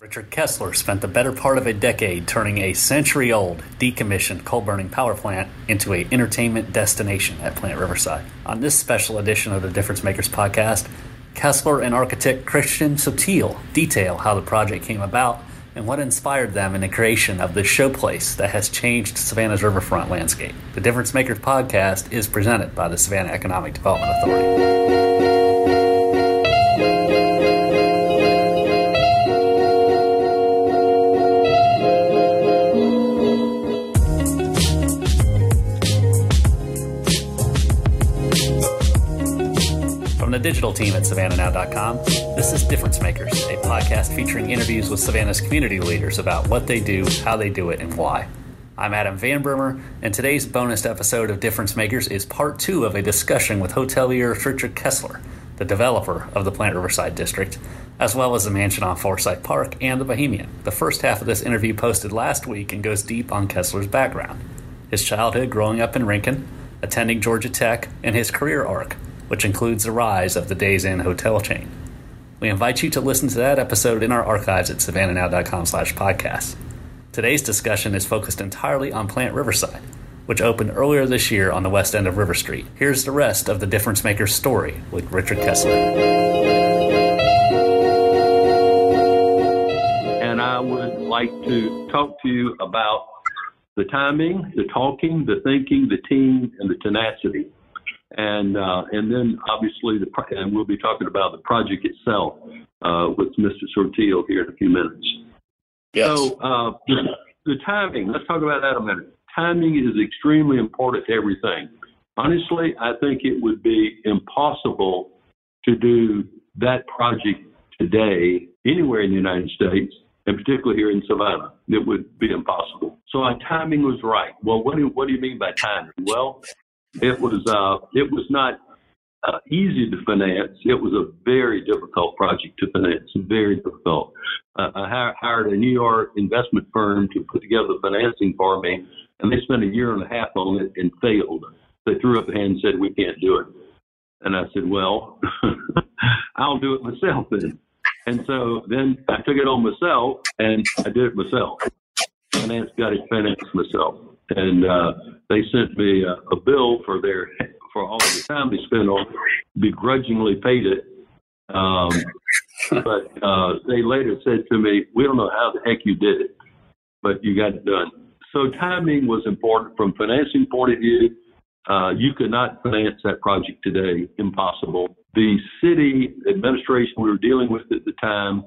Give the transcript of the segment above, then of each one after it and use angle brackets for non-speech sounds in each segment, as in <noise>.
Richard Kessler spent the better part of a decade turning a century old, decommissioned coal burning power plant into a entertainment destination at Plant Riverside. On this special edition of the Difference Makers podcast, Kessler and architect Christian Sottile detail how the project came about and what inspired them in the creation of this showplace that has changed Savannah's riverfront landscape. The Difference Makers podcast is presented by the Savannah Economic Development Authority. Team at SavannahNow.com. This is Difference Makers, a podcast featuring interviews with Savannah's community leaders about what they do, how they do it, and why. I'm Adam Van Brimmer, and today's bonus episode of Difference Makers is part two of a discussion with hotelier Richard Kessler, the developer of the Plant Riverside District, as well as the mansion on Forsyth Park and the Bohemian. The first half of this interview posted last week and goes deep on Kessler's background, his childhood growing up in Rincon, attending Georgia Tech, and his career arc which includes the rise of the Days Inn hotel chain. We invite you to listen to that episode in our archives at savannahnow.com slash podcast. Today's discussion is focused entirely on Plant Riverside, which opened earlier this year on the west end of River Street. Here's the rest of the Difference Maker's story with Richard Kessler. And I would like to talk to you about the timing, the talking, the thinking, the team, and the tenacity and uh, and then obviously the and we'll be talking about the project itself uh, with Mr. Sottile here in a few minutes. Yes. So uh, the timing. Let's talk about that a minute. Timing is extremely important to everything. Honestly, I think it would be impossible to do that project today anywhere in the United States, and particularly here in Savannah. It would be impossible. So our timing was right. Well, what do, what do you mean by timing? Well, it was uh, it was not uh, easy to finance. It was a very difficult project to finance, very difficult. Uh, I hired a New York investment firm to put together the financing for me, and they spent a year and a half on it and failed. They threw up a hand and said, "We can't do it." And I said, "Well, <laughs> I'll do it myself then." And so then I took it on myself, and I did it myself. Finance got it financed myself and uh, they sent me a, a bill for their for all the time they spent on begrudgingly paid it. Um, <laughs> but uh, they later said to me, "We don't know how the heck you did it, but you got it done." So timing was important from financing point of view. Uh, you could not finance that project today, impossible. The city administration we were dealing with at the time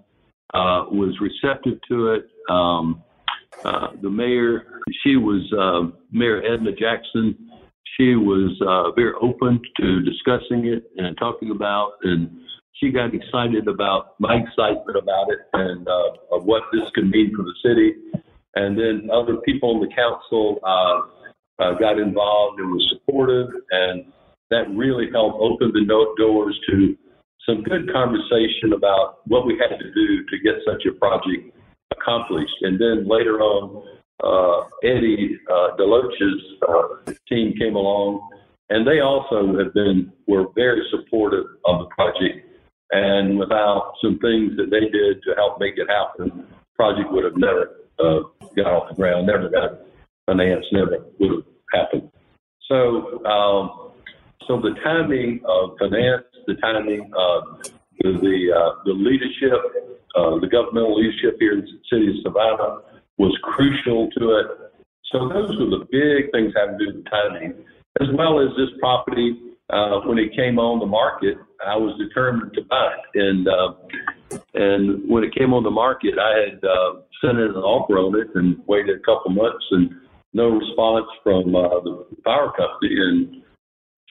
uh, was receptive to it. Um, uh, the mayor, she was uh, Mayor Edna Jackson. She was uh, very open to discussing it and talking about, and she got excited about my excitement about it and uh, of what this could mean for the city. And then other people on the council uh, uh, got involved and was supportive, and that really helped open the doors to some good conversation about what we had to do to get such a project accomplished. And then later on, uh, Eddie uh, DeLoach's uh, team came along, and they also have been were very supportive of the project. And without some things that they did to help make it happen, project would have never uh, got off the ground, never got financed, never would have happened. So, um, so the timing of finance, the timing of the uh, the leadership uh, the governmental leadership here in the city of Savannah was crucial to it. So those were the big things having to do with timing, as well as this property. Uh, when it came on the market, I was determined to buy it, and uh, and when it came on the market, I had uh, sent in an offer on it and waited a couple months and no response from uh, the power company. And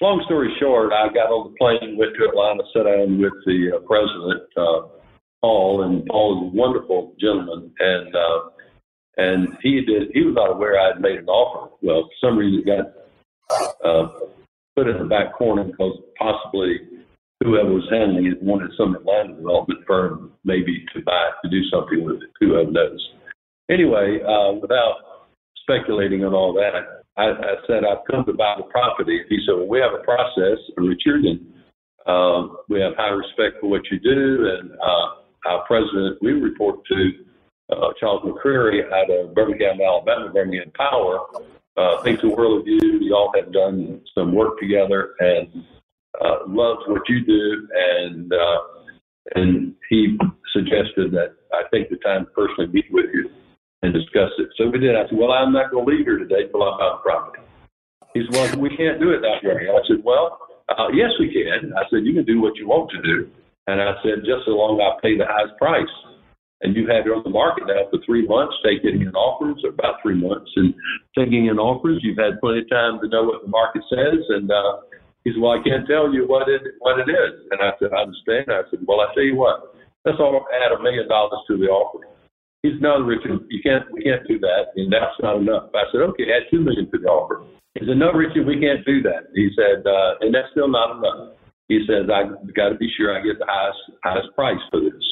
long story short, I got on the plane, went to Atlanta, sat down with the uh, president. Uh, Paul, and Paul is a wonderful gentleman, and uh, and he did. He was not aware I had made an offer. Well, for some reason, it got uh, put in the back corner because possibly whoever was handling it wanted some Atlanta development firm maybe to buy to do something with it. Whoever knows. Anyway, uh, without speculating on all that, I, I said I've come to buy the property. He said, "Well, we have a process, and Richard, and uh, we have high respect for what you do, and uh, our president we report to uh, Charles McCrary out of Birmingham, Alabama, Birmingham Power, uh, thinks the world of you. Y'all have done some work together and uh, loves what you do. And uh, and he suggested that I take the time to personally meet with you and discuss it. So we did. I said, well, I'm not going to leave here today till I found property. He said, well, we can't do it that way. I said, well, uh, yes, we can. I said, you can do what you want to do. And I said, just so long I pay the highest price and you've it on the market now for three months, taking in offers, or about three months, and taking in offers. You've had plenty of time to know what the market says, and uh, he said, "Well, I can't tell you what it what it is." And I said, "I understand." I said, "Well, I tell you what, let's all add a million dollars to the offer." He said, "No, Richard, you can't. We can't do that, and that's not enough." I said, "Okay, add two million to the offer." He said, "No, Richard, we can't do that." He said, uh, "And that's still not enough." He says, "I got to be sure I get the highest highest price for this."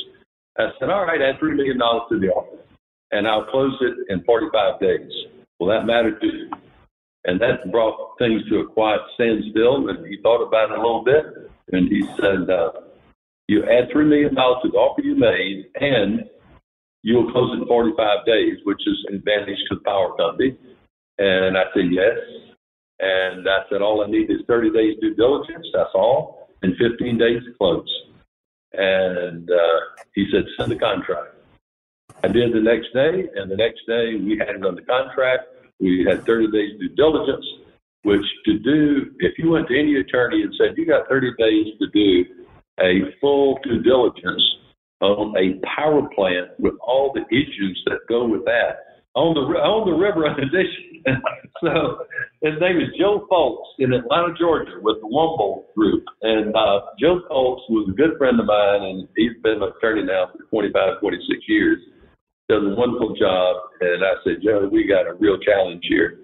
I said, all right, add $3 million to the offer, and I'll close it in 45 days. Well, that mattered to him. And that brought things to a quiet standstill, and he thought about it a little bit, and he said, uh, you add $3 million to the offer you made, and you'll close in 45 days, which is an advantage to the power company. And I said, yes. And I said, all I need is 30 days due diligence. That's all. And 15 days to close. And uh, he said, send the contract. I did the next day, and the next day we had it under contract. We had 30 days due diligence, which to do, if you went to any attorney and said, you got 30 days to do a full due diligence on a power plant with all the issues that go with that on the on the river in addition. <laughs> so his name is Joe Folks in Atlanta, Georgia, with the Womble Group. And uh, Joe Folks was a good friend of mine, and he's been an attorney now for 25, 26 years. Does a wonderful job. And I said, Joe, we got a real challenge here.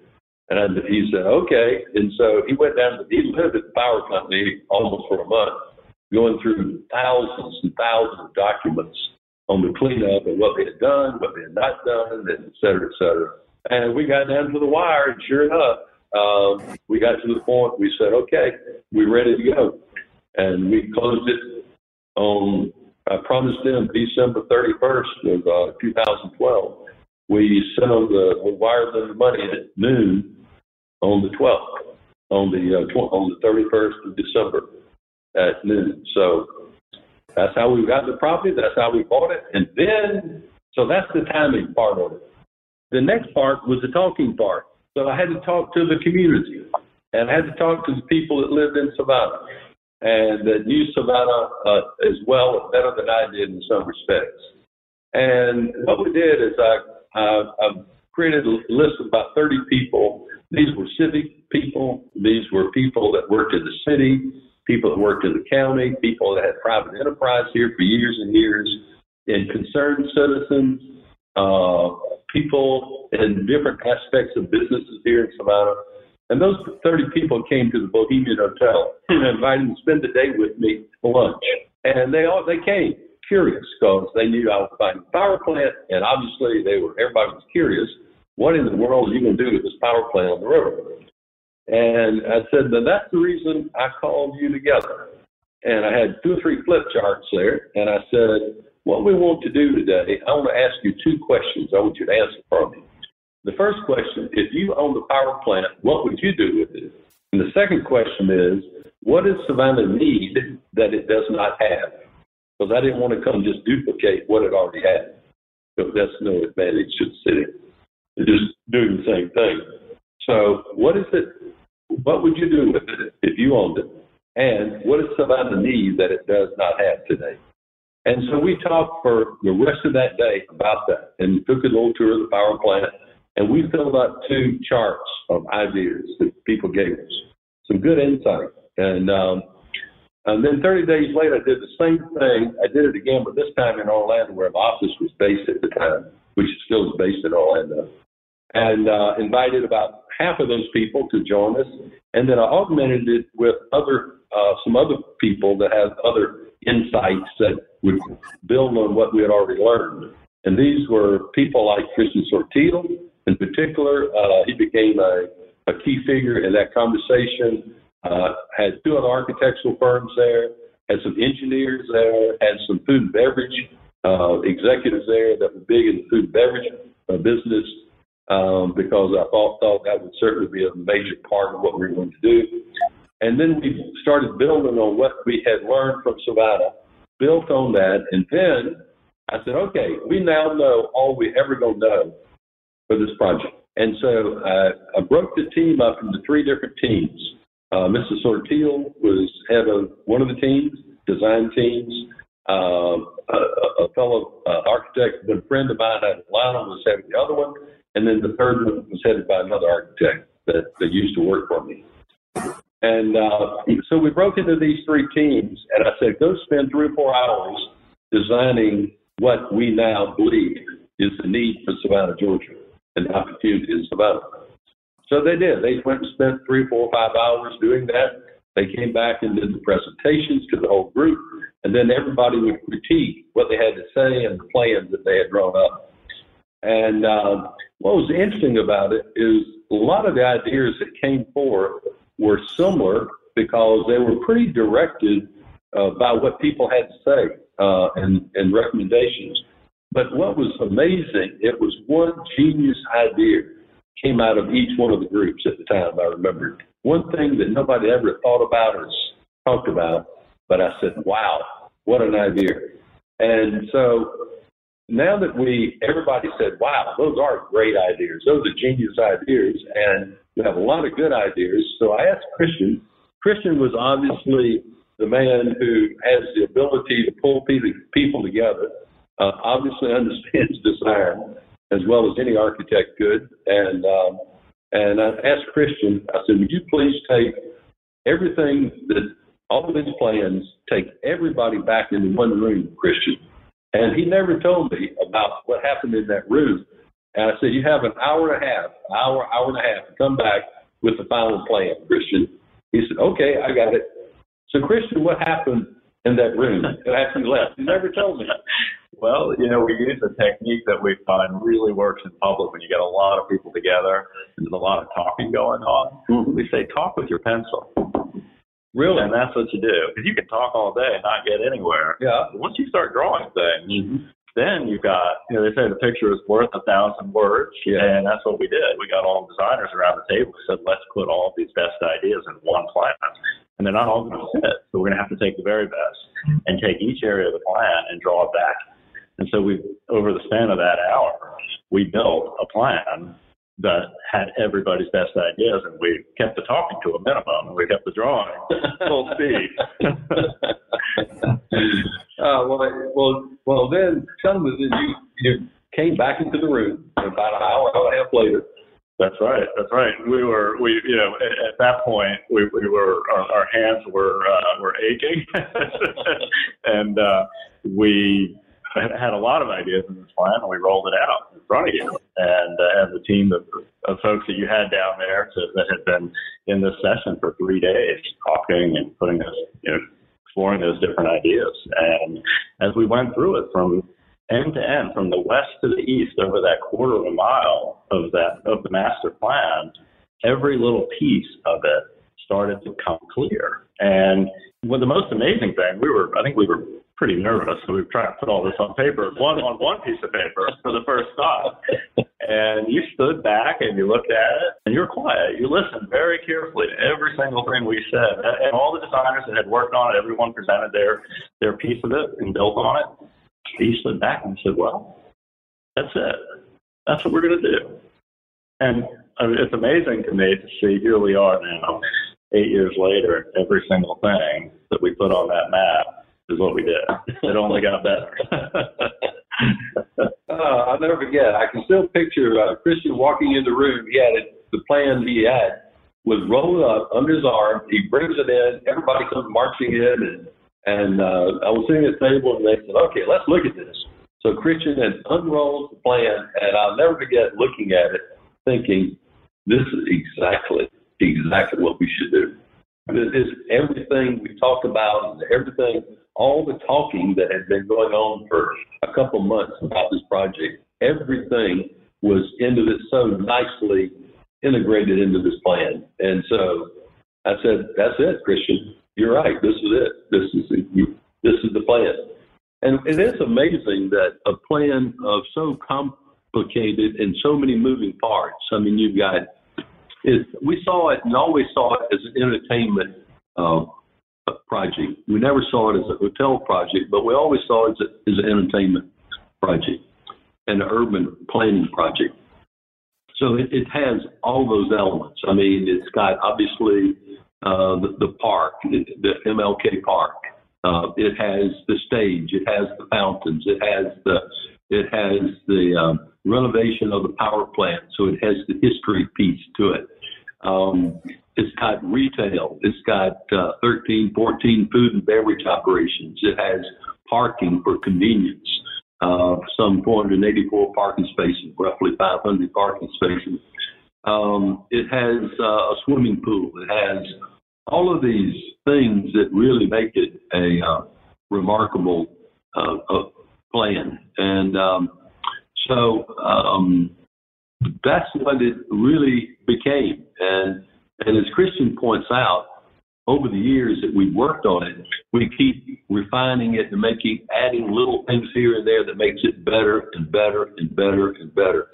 And he said, okay. And so he went down to, he lived at the power company almost for a month, going through thousands and thousands of documents on the cleanup and what they had done, what they had not done, and et cetera, et cetera. And we got down to the wire, and sure enough, um, we got to the point we said, okay, we're ready to go. And we closed it on, I promised them December 31st of uh, 2012. We sent them the, we wired them the money at noon on the 12th, on the, uh, tw- on the 31st of December at noon. So that's how we got the property. That's how we bought it. And then, so that's the timing part of it. The next part was the talking part. So I had to talk to the community and I had to talk to the people that lived in Savannah and that knew Savannah uh, as well or better than I did in some respects. And what we did is I, I, I created a list of about 30 people. These were civic people. These were people that worked in the city, people that worked in the county, people that had private enterprise here for years and years, and concerned citizens, uh, people in different aspects of businesses here in Savannah. And those 30 people came to the Bohemian Hotel <laughs> and invited them to spend the day with me for lunch. And they all they came curious because they knew I was buying a power plant, and obviously they were everybody was curious. What in the world are you going to do with this power plant on the river? And I said, then that's the reason I called you together. And I had two or three flip charts there, and I said, what we want to do today, I want to ask you two questions. I want you to answer for me. The first question, if you own the power plant, what would you do with it? And the second question is, what does Savannah need that it does not have? Because I didn't want to come just duplicate what it already had. Because that's no advantage to the city. Just doing the same thing. So what is it, what would you do with it if you owned it? And what does Savannah need that it does not have today? And so we talked for the rest of that day about that and took a little tour of the power plant and we filled out two charts of ideas that people gave us. Some good insight. And, um, and then 30 days later, I did the same thing. I did it again, but this time in Orlando, where my office was based at the time, which still is based in Orlando, and uh, invited about half of those people to join us. And then I augmented it with other uh, some other people that had other insights that would build on what we had already learned. And these were people like Christian Sottile, in particular. Uh, he became a, a key figure in that conversation. Uh, had two other architectural firms there, had some engineers there, had some food and beverage uh, executives there that were big in the food and beverage uh, business um, because I thought, thought that would certainly be a major part of what we were going to do. And then we started building on what we had learned from Savannah, built on that, and then I said, okay, we now know all we ever going to know for this project. And so uh, I broke the team up into three different teams. Uh, Mrs. Sottile was head of one of the teams, design teams. Uh, a, a fellow uh, architect, a friend of mine at Atlanta, was head of the other one. And then the third one was headed by another architect that, that used to work for me. And uh, so we broke into these three teams, and I said, go spend three or four hours designing what we now believe is the need for Savannah, Georgia, and opportunity in Savannah. So they did. They went and spent three, four, five hours doing that. They came back and did the presentations to the whole group, and then everybody would critique what they had to say and the plans that they had drawn up. And uh, what was interesting about it is a lot of the ideas that came forth were similar because they were pretty directed uh, by what people had to say uh, and, and recommendations. But what was amazing, it was one genius idea came out of each one of the groups at the time, I remember. One thing that nobody ever thought about or talked about, but I said, wow, what an idea. And so now that we, everybody said, wow, those are great ideas. Those are genius ideas. And we have a lot of good ideas. So I asked Christian. Christian was obviously the man who has the ability to pull people together, uh, obviously <laughs> understands design as well as any architect could. And um, and I asked Christian, I said, would you please take everything that all of his plans, take everybody back into one room, Christian. And he never told me about what happened in that room. And I said, you have an hour and a half, hour, hour and a half to come back with the final plan, Christian. He said, okay, I got it. So, Christian, what happened in that room after you left? You never told me. Well, you know, we use a technique that we find really works in public when you get a lot of people together and there's a lot of talking going on. Mm-hmm. We say, talk with your pencil. Really? And that's what you do. Because you can talk all day and not get anywhere. Yeah. But once you start drawing things, mm-hmm. then you've got, you know, they say the picture is worth a thousand words. Yeah. And that's what we did. We got all the designers around the table and said, let's put all these best ideas in one plan and they're not all going to fit. So we're going to have to take the very best and take each area of the plan and draw it back. And so we, over the span of that hour, we built a plan that had everybody's best ideas, and we kept the talking to a minimum, and we kept the drawing <laughs> full speed. <laughs> uh, well, well, well. Then tell me, then you you came back into the room about an hour, hour and a half later, that's right. That's right. We were we you know at, at that point we, we were our, our hands were uh, were aching, <laughs> and uh, we had a lot of ideas in this plan, and we rolled it out in front of you. And uh, and the team of, of folks that you had down there to, that had been in this session for three days, talking and putting us you know exploring those different ideas. And as we went through it from end to end, from the west to the east, over that quarter of a mile of that of the master plan, every little piece of it started to come clear. And well, the most amazing thing, we were, I think we were pretty nervous, so we were trying to put all this on paper, one on one piece of paper for the first time. And you stood back and you looked at it, and you were quiet. You listened very carefully to every single thing we said, and all the designers that had worked on it, everyone presented their their piece of it and built on it he stood back and said, Well, that's it. That's what we're going to do. And it's amazing to me to see here we are now, eight years later, every single thing that we put on that map is what we did. It only got better. <laughs> uh, I'll never forget. I can still picture uh, Christian walking in the room. He had it, the plan he had was rolled up under his arm. He brings it in. Everybody comes marching in, and and uh, I was sitting at the table and they said, okay, let's look at this. So Christian had unrolled the plan, and I'll never forget looking at it, thinking, this is exactly, exactly what we should do. This is everything we talked about, and everything, all the talking that had been going on for a couple months about this project, everything was into this so nicely integrated into this plan. And so I said, that's it, Christian you're right. This is it. This is this is the plan. And it is amazing that a plan of so complicated and so many moving parts. I mean, you've got it. We saw it and always saw it as an entertainment uh, project. We never saw it as a hotel project, but we always saw it as, a, as an entertainment project and an urban planning project. So it, it has all those elements. I mean, it's got obviously uh, the, the park, the MLK Park. Uh, it has the stage. It has the fountains. It has the it has the um, renovation of the power plant. So it has the history piece to it. Um, it's got retail. It's got uh, 13, 14 food and beverage operations. It has parking for convenience. Uh, some 484 parking spaces, roughly 500 parking spaces. Um, it has uh, a swimming pool. It has all of these things that really make it a uh, remarkable uh, uh, plan. And um, so um, that's what it really became. And and as Christian points out, over the years that we've worked on it, we keep refining it and making, adding little things here and there that makes it better and better and better and better.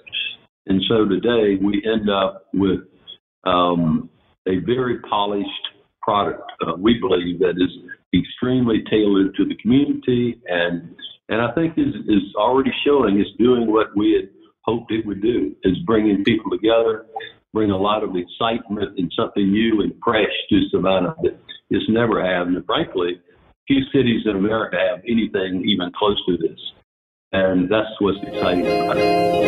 And so today we end up with um, a very polished product. Uh, we believe that is extremely tailored to the community, and and I think is is already showing it's doing what we had hoped it would do, is bringing people together, bring a lot of excitement and something new and fresh to Savannah that it's never had. And frankly, few cities in America have anything even close to this. And that's what's exciting about it.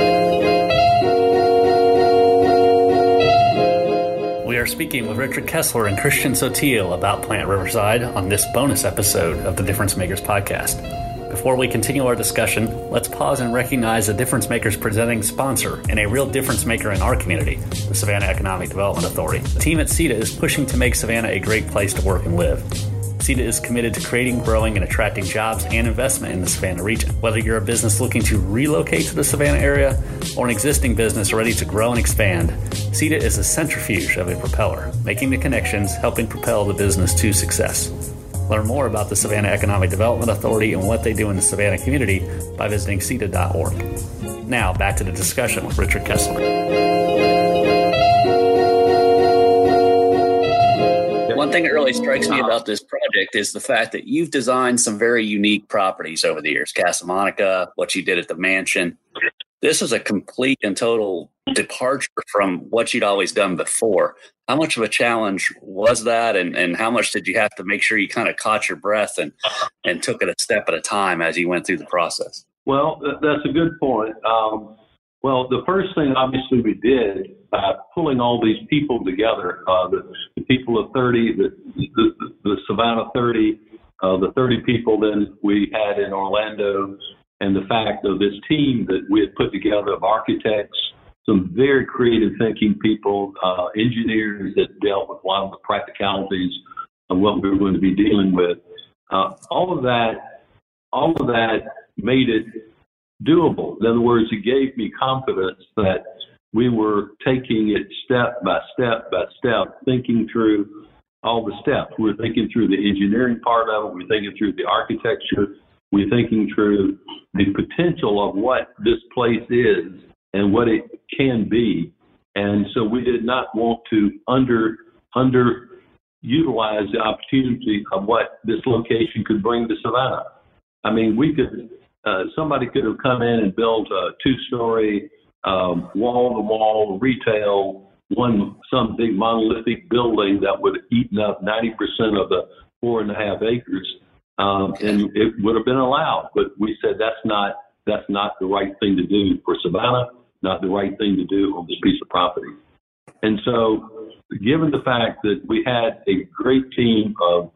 We are speaking with Richard Kessler and Christian Sottile about Plant Riverside on this bonus episode of the Difference Makers podcast. Before we continue our discussion, let's pause and recognize the Difference Makers presenting sponsor and a real difference maker in our community, the Savannah Economic Development Authority. The team at SEDA is pushing to make Savannah a great place to work and live. SEDA is committed to creating, growing, and attracting jobs and investment in the Savannah region. Whether you're a business looking to relocate to the Savannah area or an existing business ready to grow and expand, SEDA is a centrifuge of a propeller, making the connections, helping propel the business to success. Learn more about the Savannah Economic Development Authority and what they do in the Savannah community by visiting SEDA.org. Now, back to the discussion with Richard Kessler. One thing that really strikes me about this project is the fact that you've designed some very unique properties over the years. Casa Monica, what you did at the mansion. This is a complete and total departure from what you'd always done before. How much of a challenge was that, and, and how much did you have to make sure you kind of caught your breath and and took it a step at a time as you went through the process? Well, that's a good point. Um, well, the first thing obviously we did by pulling all these people together, uh, the, the, people of 30, the, the, the Savannah 30, uh, the 30 people then we had in Orlando, and the fact of this team that we had put together of architects, some very creative thinking people, uh, engineers that dealt with a lot of the practicalities of what we were going to be dealing with. Uh, all of that, all of that made it doable. In other words, it gave me confidence that we were taking it step by step by step, thinking through all the steps. We we're thinking through the engineering part of it. We we're thinking through the architecture. We we're thinking through the potential of what this place is and what it can be. And so we did not want to under under utilize the opportunity of what this location could bring to Savannah. I mean, we could uh, somebody could have come in and built a two-story um, wall-to-wall retail, one some big monolithic building that would have eaten up 90% of the four and a half acres, um, and it would have been allowed. But we said that's not that's not the right thing to do for Savannah not the right thing to do on this piece of property. And so, given the fact that we had a great team of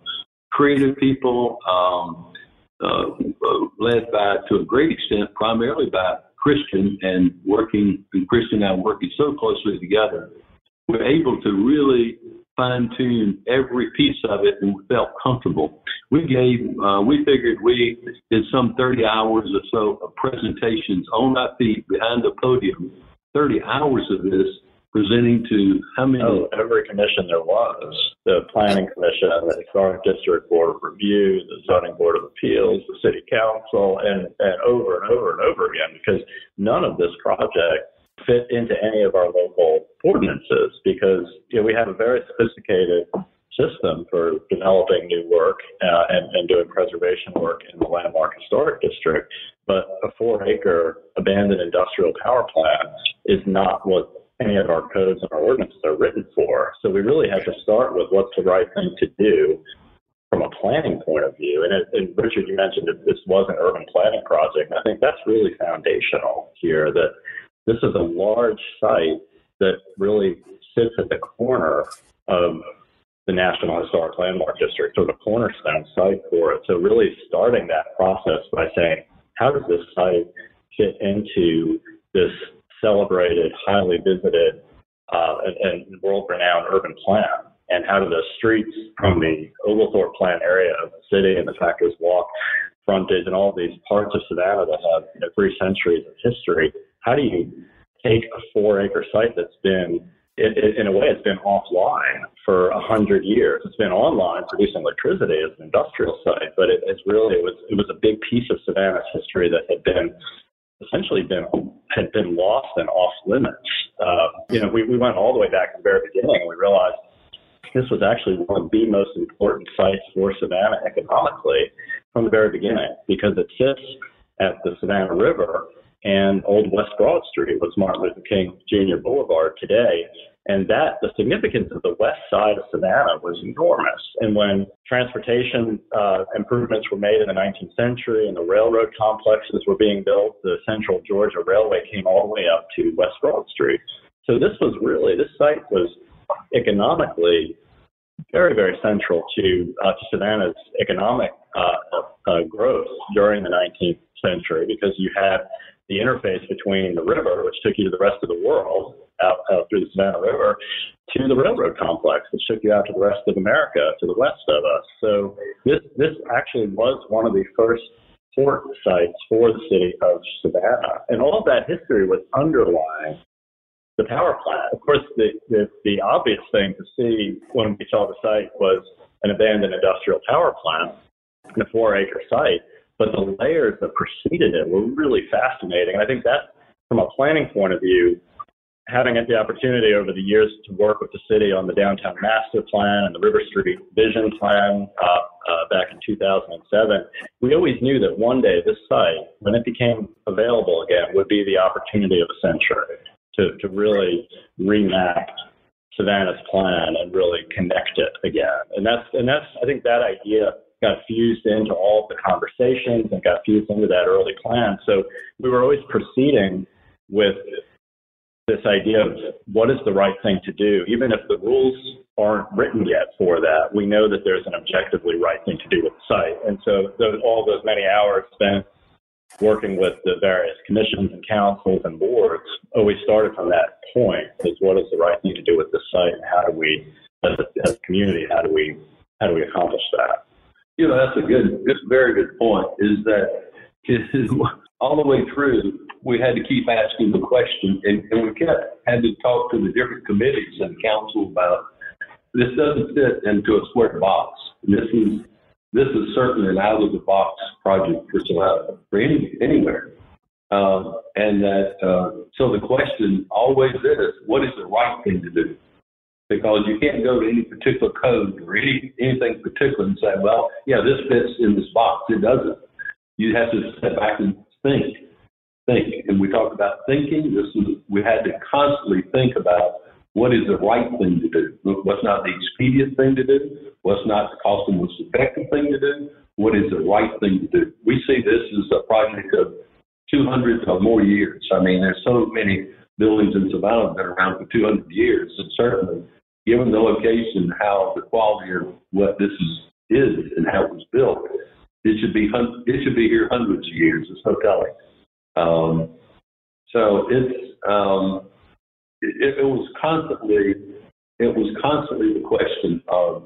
creative people, um, uh, led by, to a great extent, primarily by Christian and working, and Christian and I working so closely together, we're able to really fine tune every piece of it and felt comfortable. We gave, uh, we figured we did some 30 hours or so of presentations on our feet behind the podium, 30 hours of this presenting to how many? Oh, every commission there was. The Planning Commission, the Historic District Board of Review, the Zoning Board of Appeals, the City Council, and, and over and over and over again, because none of this project fit into any of our local ordinances because you know, we have a very sophisticated system for developing new work uh, and, and doing preservation work in the landmark historic district. But a four acre abandoned industrial power plant is not what any of our codes and our ordinances are written for. So we really have to start with what's the right thing to do from a planning point of view. And, it, and Richard, you mentioned that this was an urban planning project. I think that's really foundational here that this is a large site that really sits at the corner of the National Historic Landmark District, or the cornerstone site for it. So really starting that process by saying, how does this site fit into this celebrated, highly visited, uh, and, and world-renowned urban plan? And how do the streets from the Oglethorpe Plan area of the city and the Factors Walk frontage and all these parts of Savannah that have you know, three centuries of history, how do you take a four-acre site that's been it, it, in a way, it's been offline for a hundred years. It's been online producing electricity as an industrial site, but it, it's really it was it was a big piece of Savannah's history that had been essentially been had been lost and off limits. Uh, you know, we, we went all the way back to the very beginning. and We realized this was actually one of the most important sites for Savannah economically from the very beginning because it sits at the Savannah River and Old West Broad Street was Martin Luther King Jr. Boulevard today. And that, the significance of the west side of Savannah was enormous. And when transportation uh, improvements were made in the 19th century and the railroad complexes were being built, the Central Georgia Railway came all the way up to West Broad Street. So this was really, this site was economically very, very central to, uh, to Savannah's economic uh, uh growth during the 19th century because you had the interface between the river, which took you to the rest of the world, out, out through the Savannah River, to the railroad complex, which took you out to the rest of America, to the west of us. So this this actually was one of the first port sites for the city of Savannah, and all of that history was underlying the power plant. Of course, the, the, the obvious thing to see when we saw the site was an abandoned industrial power plant a four acre site but the layers that preceded it were really fascinating. And I think that, from a planning point of view, having the opportunity over the years to work with the city on the downtown master plan and the River Street vision plan uh, uh, back in 2007, we always knew that one day this site, when it became available again, would be the opportunity of a century to, to really remap Savannah's plan and really connect it again. And that's and that's I think that idea got fused into all the conversations and got fused into that early plan. So we were always proceeding with this idea of what is the right thing to do, even if the rules aren't written yet for that. We know that there's an objectively right thing to do with the site, and so those, all those many hours spent working with the various commissions and councils and boards always started from that point: is what is the right thing to do with the site, and how do we, as a, as a community, how do we how do we accomplish that? You know, that's a good, good very good point. Is that all the way through, we had to keep asking the question, and, and we kept had to talk to the different committees and council about this doesn't fit into a square box. This is this is certainly an out of the box project for Savannah, for any anywhere. Um, and that uh, so the question always is, what is the right thing to do? Because you can't go to any particular code or any anything particular and say, well, yeah, this fits in this box. It doesn't. You have to step back and think, think. And we talked about thinking. This is we had to constantly think about what is the right thing to do. What's not the expedient thing to do? What's not the cost and most effective thing to do? What is the right thing to do? We see this as a project of 200 or more years. I mean, there's so many buildings in Savannah that are around for 200 years, and certainly given the location, how the quality of what this is, is and how it was built, it should be it should be here hundreds of years. It's no telling. Um, so it's um, it, it was constantly it was constantly the question of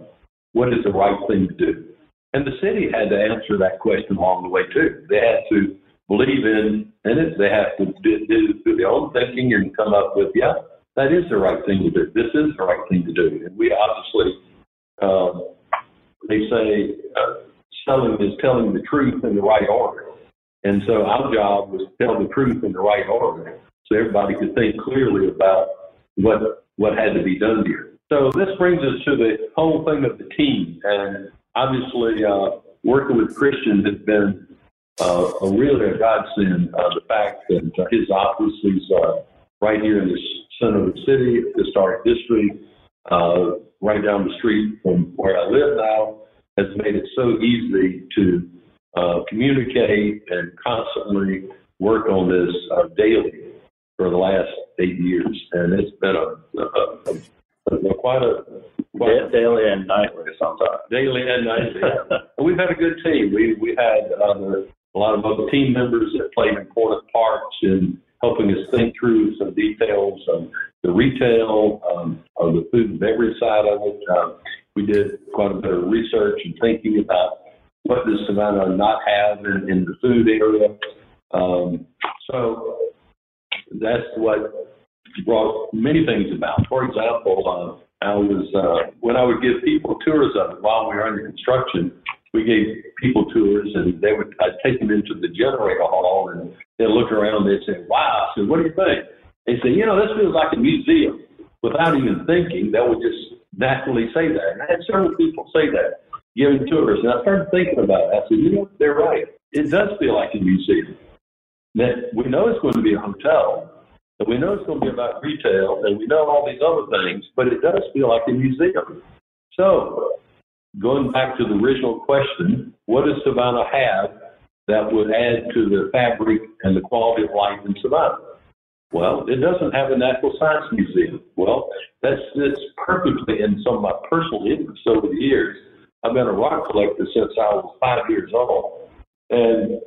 what is the right thing to do, and the city had to answer that question along the way too. They had to believe in in it. They have to do, do, do their own thinking and come up with yeah that is the right thing to do. This is the right thing to do. And we obviously, um, they say, uh, selling is telling the truth in the right order. And so our job was to tell the truth in the right order so everybody could think clearly about what what had to be done here. So this brings us to the whole thing of the team. And obviously, uh, working with Christian has been uh, a really a godsend. Uh, the fact that uh, his office is uh, right here in the center of the city, historic district, uh, right down the street from where I live now, has made it so easy to uh, communicate and constantly work on this uh, daily for the last eight years, and it's been a, a, a, a quite a quite daily and nightly sometimes. Daily and nightly. Yeah. we've had a good team. We we had uh, a lot of other team members that played important parts in helping us think through some details of the retail, um, of the food and beverage side of it. Um, we did quite a bit of research and thinking about what does Savannah not have in, in the food area. Um, so that's what brought many things about. For example, uh, I was uh, when I would give people tours of it while we were under construction. We gave people tours, and they would I'd take them into the generator hall, and they'd look around. They'd say, "Wow!" I said, "What do you think?" They say, "You know, this feels like a museum." Without even thinking, they would just naturally say that. And I had several people say that, giving tours, and I started thinking about it. I said, "You know, they're right. It does feel like a museum." That we know it's going to be a hotel, and we know it's going to be about retail, and we know all these other things, but it does feel like a museum. So, going back to the original question, what does Savannah have that would add to the fabric and the quality of life in Savannah? Well, it doesn't have a natural science museum. Well, that's, that's perfectly in some of my personal interests over the years. I've been a rock collector since I was five years old. And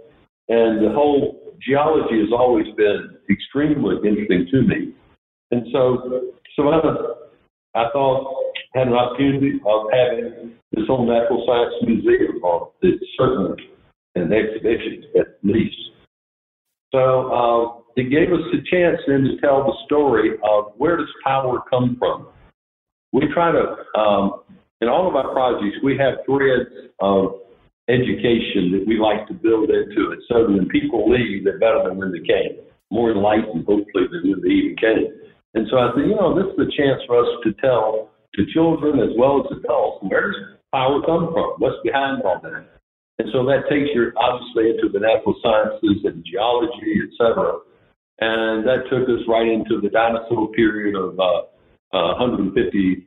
and the whole geology has always been extremely interesting to me. And so, Savannah, I thought, had an opportunity of having this whole natural science museum, or it's certainly an exhibition at least. So um, it gave us a chance then to tell the story of where does power come from. We try to, um, in all of our projects, we have threads of education that we like to build into it so when people leave, they're better than when they came, more enlightened, hopefully, than when they even came. And so I said, you know, this is a chance for us to tell to children as well as adults where does power come from? What's behind all that? And so that takes you obviously into the natural sciences and geology, et cetera. And that took us right into the dinosaur period of uh, uh, 150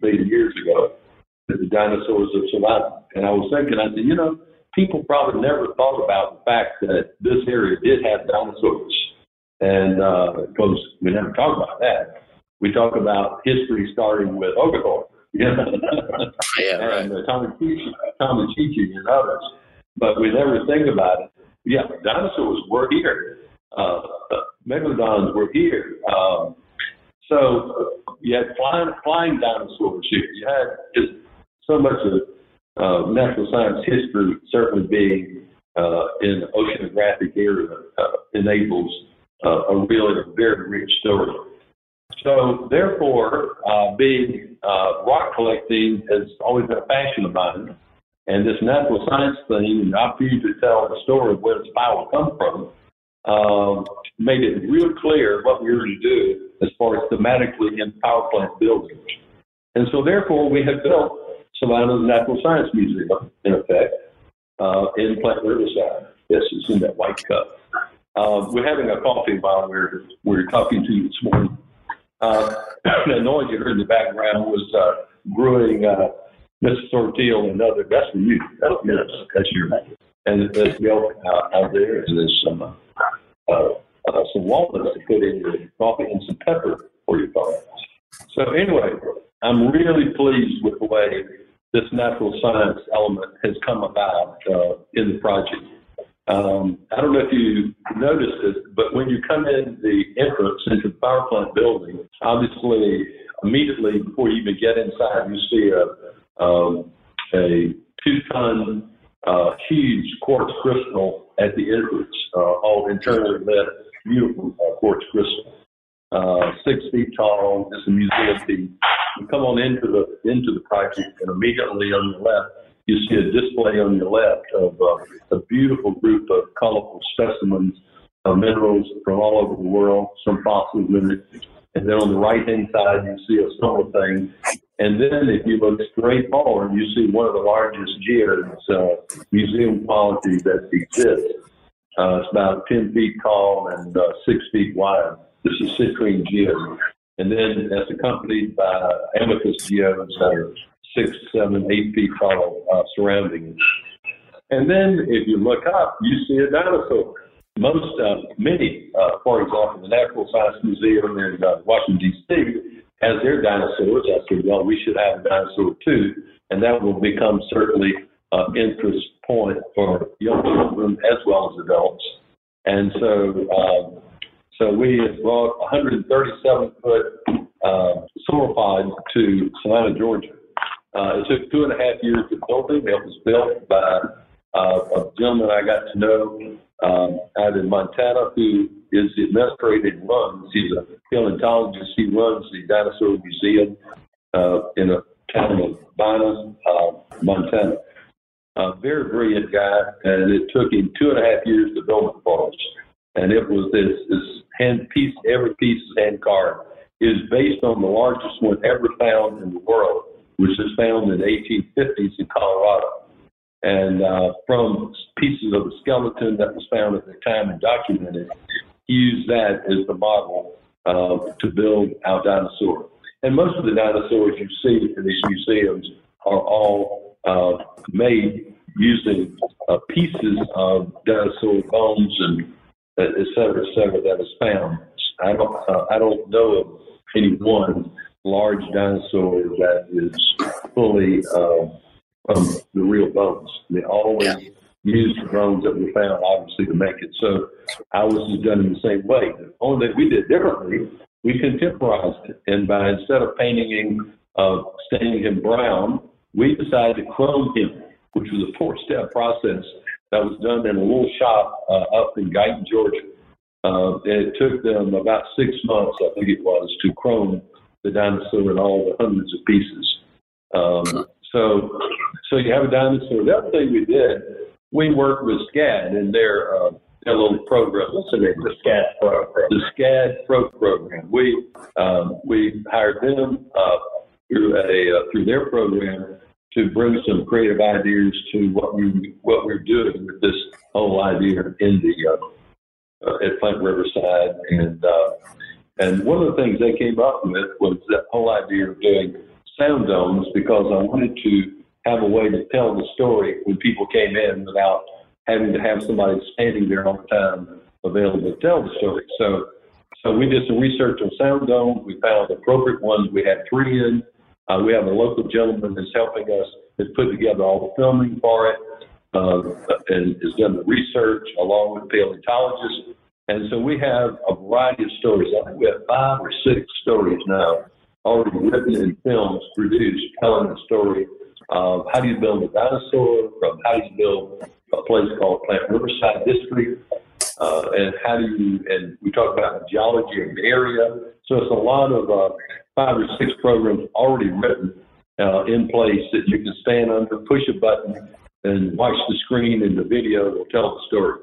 million years ago, that the dinosaurs of Savannah. And I was thinking, I said, you know, people probably never thought about the fact that this area did have dinosaurs. And because uh, we never talk about that, we talk about history starting with Oglethorpe, <laughs> yeah, right. and uh, Tomochichi, and others. But we never think about it. Yeah, dinosaurs were here. Uh, megalodons were here. Um, so you had flying, flying dinosaurs here. You had just so much of uh, natural science history certainly being uh, in the oceanographic area uh, enables uh, a really a very rich story. So, therefore, uh, being uh, rock collecting has always been a passion of mine, and this natural science thing the opportunity to tell the story of where this power come from um, made it real clear what we were to do as far as thematically in power plant buildings. And so, therefore, we have built Savannah's Natural Science Museum, in effect, uh, in Plant Riverside. This is in that white cup. Uh, we're having a coffee while we're, we're talking to you this morning. Uh, <clears throat> the noise you heard in the background was uh, brewing uh, Mr. Sottile and other. That's for you. That's, yes, that's your. And there's milk out, out there, and there's some uh, uh, uh, some walnuts to put in your coffee and some pepper for your coffee. So anyway, I'm really pleased with the way this natural science element has come about uh, in the project. Um, I don't know if you noticed it, but when you come in the entrance into the power plant building, obviously immediately before you even get inside, you see a um, a two-ton uh, huge quartz crystal at the entrance, uh, all internally lit, beautiful uh, quartz crystal. Uh, six feet tall. It's a museum piece. You come on into the into the project, and immediately on your left, you see a display on your left of uh, a beautiful group of colorful specimens of minerals from all over the world, some fossils in it. And then on the right hand side, you see a similar thing. And then if you look straight forward, you see one of the largest geodes, uh, museum quality that exists. Uh, it's about 10 feet tall and uh, 6 feet wide. This is citrine geode. And then that's accompanied by amethyst geodes that are 6, 7, 8 feet tall uh, surrounding. And then if you look up, you see a dinosaur most, uh, many, uh, for example, the Natural Science Museum in uh, Washington, D.C. has their dinosaurs. I said, well, we should have a dinosaur too. And that will become certainly an interest point for young children as well as adults. And so, um, so we have brought 137 foot uh, sauropod to Savannah, Georgia. Uh, it took two and a half years to build it. It was built by uh, a gentleman I got to know um, out in Montana who is the administrator and runs. He's a paleontologist. He runs the Dinosaur Museum uh, in a town of Bynum, uh, Montana. A very brilliant guy, and it took him two and a half years to build it for us. And it was this, this hand piece, every piece is hand carved. It is based on the largest one ever found in the world, which was found in the 1850s in Colorado and uh, from pieces of the skeleton that was found at the time and documented, he used that as the model uh, to build our dinosaur. And most of the dinosaurs you see in these museums are all uh, made using uh, pieces of dinosaur bones and uh, et cetera, et cetera, that is found. I don't, uh, I don't know of any one large dinosaur that is fully from the real bones. They always yeah. used the bones that we found, obviously, to make it. So ours is done in the same way. The only thing we did differently, we contemporized it. And by instead of painting him, uh, staining him brown, we decided to chrome him, which was a four-step process that was done in a little shop uh, up in Guyton, Georgia. Uh, and it took them about six months, I think it was, to chrome the dinosaur in all the hundreds of pieces. Um, so, so you have a dinosaur. The other thing we did, we worked with SCAD and their uh, their little program. What's the name? The SCAD Pro. The SCAD Pro program. We um, we hired them uh, through a uh, through their program to bring some creative ideas to what we what we're doing with this whole idea in the uh, uh, at Plant Riverside and uh, and one of the things they came up with was that whole idea of doing sound domes because I wanted to have a way to tell the story when people came in without having to have somebody standing there all the time available to tell the story. So, so we did some research on sound domes. We found appropriate ones. We had three in. Uh, we have a local gentleman that's helping us has put together all the filming for it uh, and has done the research along with paleontologists. And so we have a variety of stories. I think we have five or six stories now already written and films produced telling the story of how do you build a dinosaur, from how do you build a place called Plant Riverside District, uh, and how do you, and we talk about the geology of the area. So it's a lot of uh, five or six programs already written uh, in place that you can stand under, push a button, and watch the screen and the video will tell the story.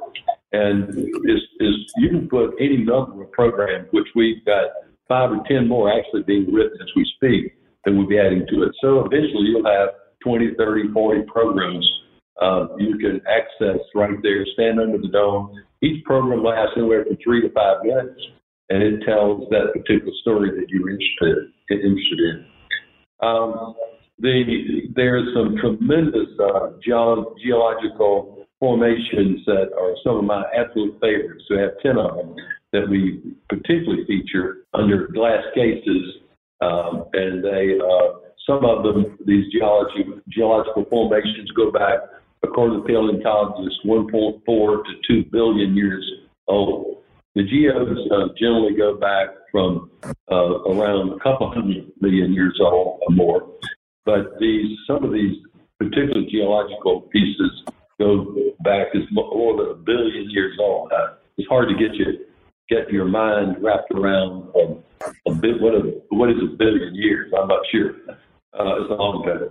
And is is you can put any number of programs, which we've got five or 10 more actually being written as we speak that we'll be adding to it. So eventually you'll have 20, 30, 40 programs uh, you can access right there, stand under the dome. Each program lasts anywhere from three to five minutes, and it tells that particular story that you're interested, interested in. Um, the, there's some tremendous uh, geological formations that are some of my absolute favorites. We have 10 of them that we particularly feature under glass cases, um, and they uh, some of them these geology geological formations go back, according to paleontologists, 1.4 to 2 billion years old. The geodes uh, generally go back from uh, around a couple hundred million years old or more, but these some of these particular geological pieces go back as more than a billion years old. Uh, it's hard to get you get your mind wrapped around um, a bit. What, a, what is a billion years? I'm not sure. Uh, it's a long time.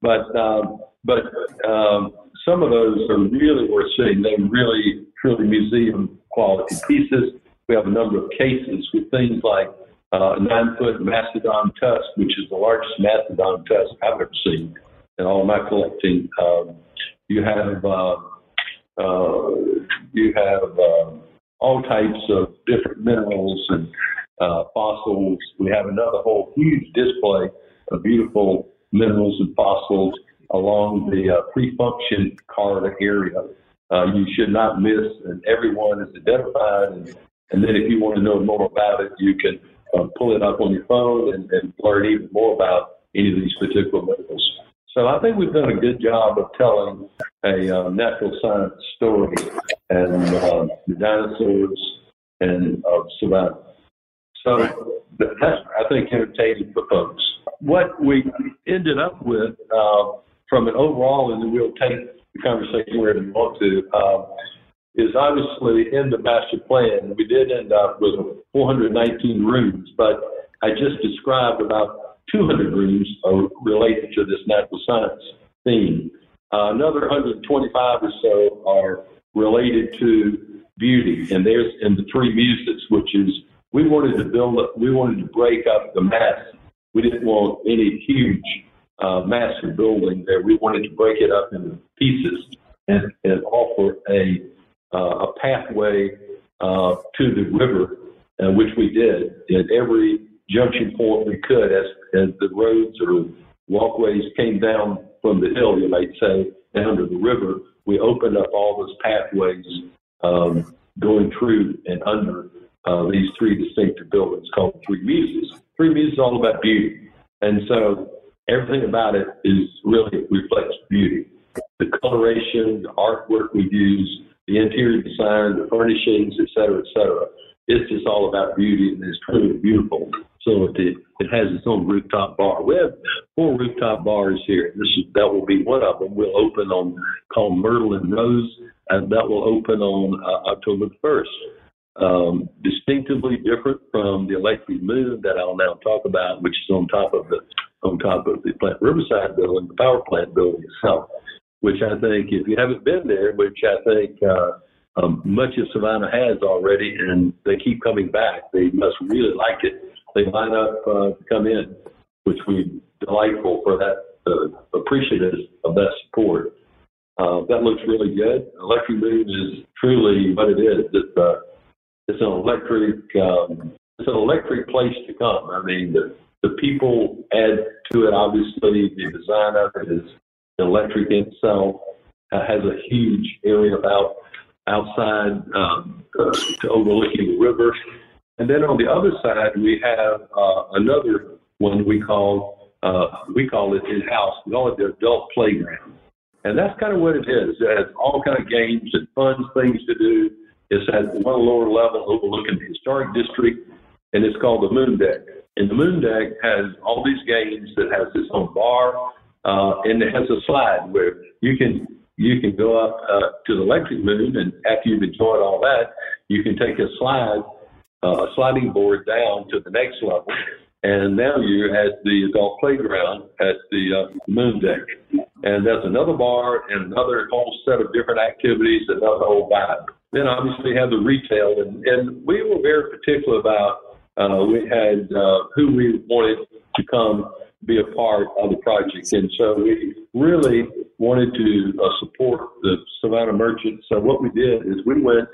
But um, but um, some of those are really worth seeing. They're really truly museum quality pieces. We have a number of cases with things like uh, nine foot mastodon tusk, which is the largest mastodon tusk I've ever seen in all my collecting. Um, you have uh, uh, you have uh, all types of different minerals and uh, fossils. We have another whole huge display of beautiful minerals and fossils along the uh, pre-function corridor area. Uh, you should not miss, and everyone is identified. And, and then, if you want to know more about it, you can uh, pull it up on your phone and, and learn even more about any of these particular minerals. So I think we've done a good job of telling a uh, natural science story and uh, the dinosaurs and of uh, savannah. So that's, I think, entertaining for folks. What we ended up with uh, from an overall, and then we'll take the conversation where we want to, uh, is obviously in the master plan. We did end up with 419 rooms, but I just described about 200 rooms are related to this natural science theme. Uh, another 125 or so are related to beauty, and there's in the three muses, which is we wanted to build up, we wanted to break up the mass. We didn't want any huge uh, massive building there. We wanted to break it up into pieces and, and offer a uh, a pathway uh, to the river, uh, which we did. In every junction point we could as, as the roads or walkways came down from the hill, you might say, down to the river. We opened up all those pathways um, going through and under uh, these three distinctive buildings called Three Muses. Three Muses is all about beauty. And so everything about it is really reflects beauty. The coloration, the artwork we use, the interior design, the furnishings, et cetera, et cetera. It's just all about beauty and it's truly beautiful. So it, has its own rooftop bar. We have four rooftop bars here. This is, that will be one of them. We'll open on called Myrtle and Rose, and that will open on uh, October 1st. Um, distinctively different from the electric moon that I'll now talk about, which is on top of the on top of the plant Riverside building, the power plant building itself. Which I think, if you haven't been there, which I think uh, um, much of Savannah has already, and they keep coming back, they must really like it they line up uh, to come in, which we delightful for that, uh, appreciative of that support. Uh, that looks really good. Electric Moon is truly what it is. It's, uh, it's an electric, um, it's an electric place to come. I mean, the, the people add to it. Obviously, the design of it is electric itself. Uh, has a huge area out outside um, uh, to overlooking the river. And then on the other side, we have uh, another one we call uh, we call it in house. We call it the adult playground, and that's kind of what it is. It has all kind of games and fun things to do. It's at one lower level overlooking the historic district, and it's called the Moon Deck. And the Moon Deck has all these games that has its own bar, uh, and it has a slide where you can you can go up uh, to the electric moon, and after you've enjoyed all that, you can take a slide uh, sliding board down to the next level. And now you're at the adult playground at the uh, moon deck. And there's another bar and another whole set of different activities, another whole vibe. Then obviously have the retail. And, and we were very particular about, uh, we had uh, who we wanted to come be a part of the project. And so we really wanted to uh, support the Savannah merchants. So what we did is we went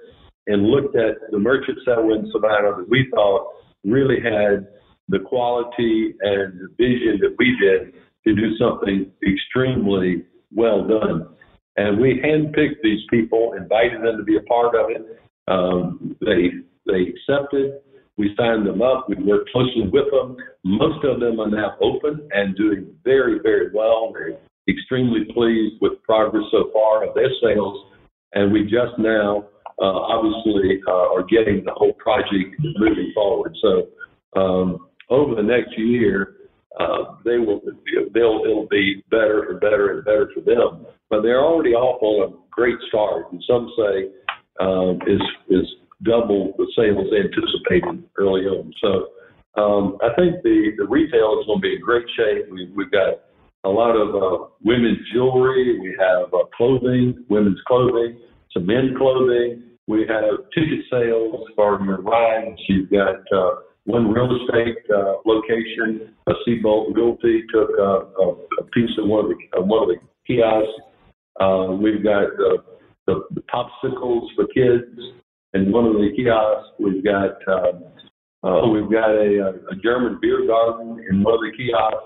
and looked at the merchants that were in Savannah that we thought really had the quality and the vision that we did to do something extremely well done. And we handpicked these people, invited them to be a part of it. Um, they they accepted. We signed them up. We worked closely with them. Most of them are now open and doing very, very well. They're extremely pleased with progress so far of their sales. And we just now obviously uh, are getting the whole project moving forward. So um, over the next year, uh, they will they'll it'll be better and better and better for them. But they're already off on a great start, and some say um, is is double the sales anticipated early on. So um, I think the, the retail is going to be in great shape. We, we've got a lot of uh, women's jewelry. We have uh, clothing, women's clothing, some men's clothing. We have ticket sales for your rides. You've got uh, one real estate uh, location. A Seabolt Realty took uh, a, a piece of one of the uh, one of the kiosks. Uh, we've got the, the, the popsicles for kids in one of the kiosks. We've got um, uh, we've got a, a German beer garden in one of the kiosks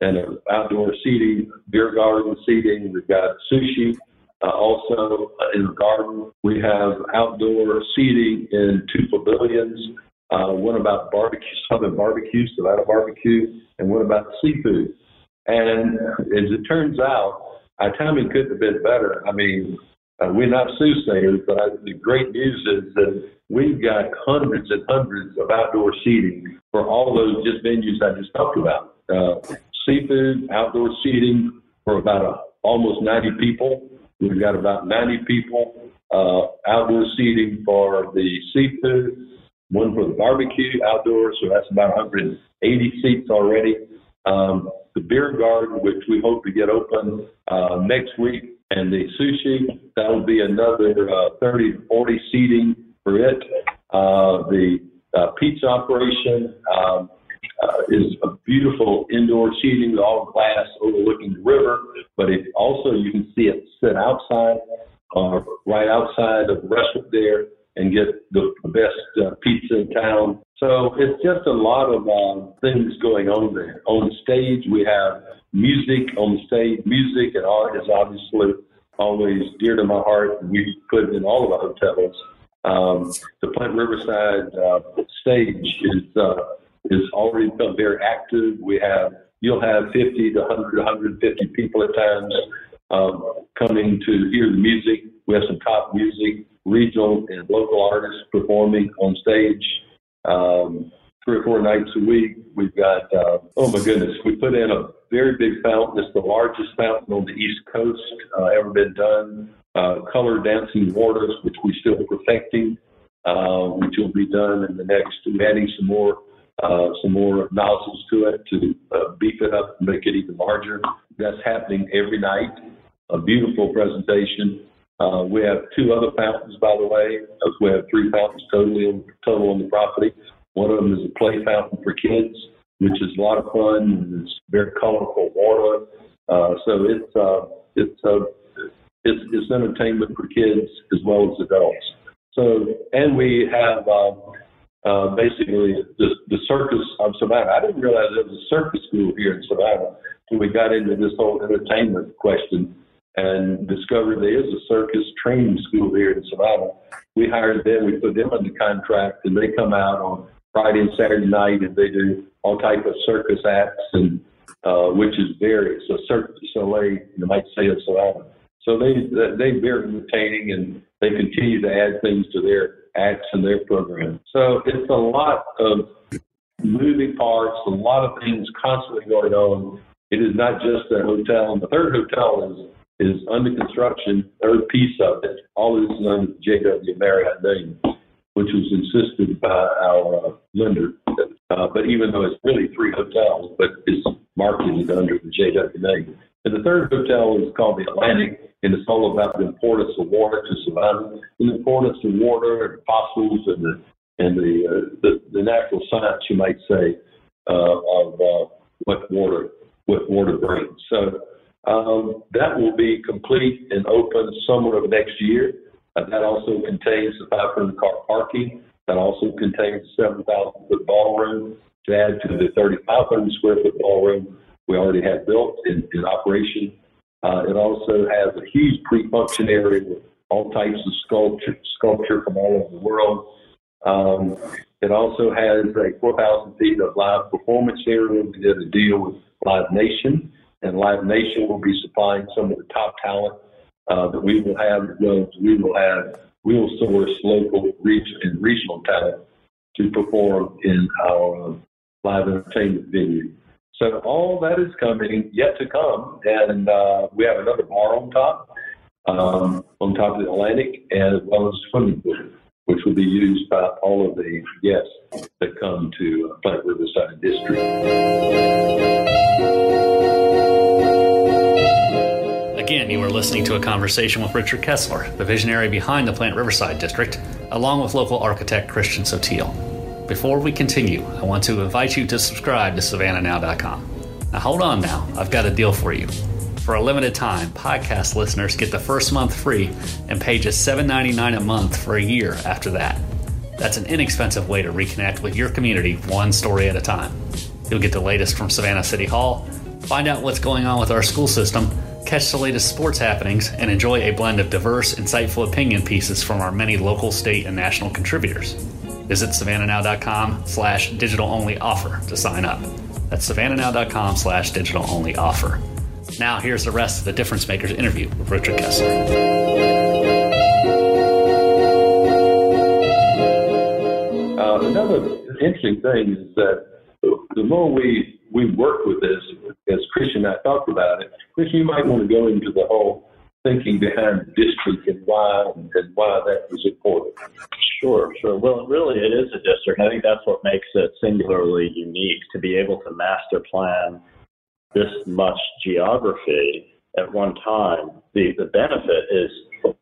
and an outdoor seating, beer garden seating. We've got sushi uh, also in the garden. We have outdoor seating in two pavilions. Uh, one about barbecue, southern barbecue, Savannah barbecue, and one about seafood. And as it turns out, our timing couldn't have been better. I mean, uh, we're not soothsayers, but I, the great news is that we've got hundreds and hundreds of outdoor seating for all those just venues I just talked about. Uh, seafood, outdoor seating for about a, almost 90 people. We've got about 90 people uh, outdoor seating for the seafood, one for the barbecue outdoors, so that's about 180 seats already. Um, the beer garden, which we hope to get open uh, next week, and the sushi, that will be another uh, 30 to 40 seating for it. Uh, the uh, pizza operation um, uh, is a beautiful indoor seating, with all glass overlooking the river, but it also you can see it sit outside uh, right outside of the restaurant there and get the best uh, pizza in town. So it's just a lot of uh, things going on there. On stage, we have music on stage. Music and art is obviously always dear to my heart. We put it in all of our hotels. Um, the Plant Riverside uh, stage is uh, is already become very active. We have you'll have 50 to 100, 150 people at times um, coming to hear the music. We have some top music, regional and local artists performing on stage. Um, three or four nights a week. We've got, uh, oh my goodness, we put in a very big fountain. It's the largest fountain on the East Coast uh, ever been done. Uh, color dancing waters, which we're still perfecting, uh, which will be done in the next, adding some more uh, some more nozzles to it to uh, beef it up and make it even larger. That's happening every night. A beautiful presentation. Uh, we have two other fountains, by the way. We have three fountains totally total on the property. One of them is a play fountain for kids, which is a lot of fun and it's very colorful water. Uh, so it's uh, it's uh, it's it's entertainment for kids as well as adults. So and we have um, uh, basically the the circus of Savannah. I didn't realize there was a circus school here in Savannah until we got into this whole entertainment question and discovered there is a circus training school here in Savannah. We hired them, we put them under contract, and they come out on Friday and Saturday night, and they do all type of circus acts, and uh, which is very so Cirque du Soleil, you might say it's Savannah. So they they very entertaining, and they continue to add things to their acts and their program. So it's a lot of moving parts, a lot of things constantly going on. It is not just a hotel. And the third hotel is is under construction. Third piece of it, all this is under JW Marriott name which was insisted by our uh, lender. Uh, but even though it's really three hotels, but it's marketed under the JW name. And the third hotel is called the Atlantic, and it's all about the importance of water to survival, and the importance of water and fossils and the and the uh, the, the natural science, you might say, uh, of uh, what water what water brings. So um, that will be complete and open summer of next year. Uh, that also contains the 500 car parking. That also contains 7,000 foot ballroom to add to the 3,500 square foot ballroom we already have built in, in operation. Uh, it also has a huge pre-function area with all types of sculpture, sculpture from all over the world. Um, it also has a 4,000 feet of live performance area. We did a deal with Live Nation, and Live Nation will be supplying some of the top talent uh, that we will have we will have, we will source local and regional talent to perform in our live entertainment venue. So all that is coming, yet to come, and uh, we have another bar on top, um, on top of the Atlantic, as well as swimming pool. which will be used by all of the guests that come to Plant Riverside District. Again, you are listening to a conversation with Richard Kessler, the visionary behind the Plant Riverside District, along with local architect Christian Sottile. Before we continue, I want to invite you to subscribe to SavannahNow.com. Now, hold on now, I've got a deal for you. For a limited time, podcast listeners get the first month free and pay just $7.99 a month for a year after that. That's an inexpensive way to reconnect with your community one story at a time. You'll get the latest from Savannah City Hall, find out what's going on with our school system, catch the latest sports happenings, and enjoy a blend of diverse, insightful opinion pieces from our many local, state, and national contributors. Visit savannahnow.com slash digital only offer to sign up. That's savannahnow.com slash digital only offer. Now, here's the rest of the Difference Makers interview with Richard Kessler. Uh, another interesting thing is that the more we, we work with this, as Christian and I talked about it, Christian, you might want to go into the whole thinking behind district and why and why that was important. Sure, sure. Well, really, it is a district. I think that's what makes it singularly unique to be able to master plan this much geography at one time, the, the benefit is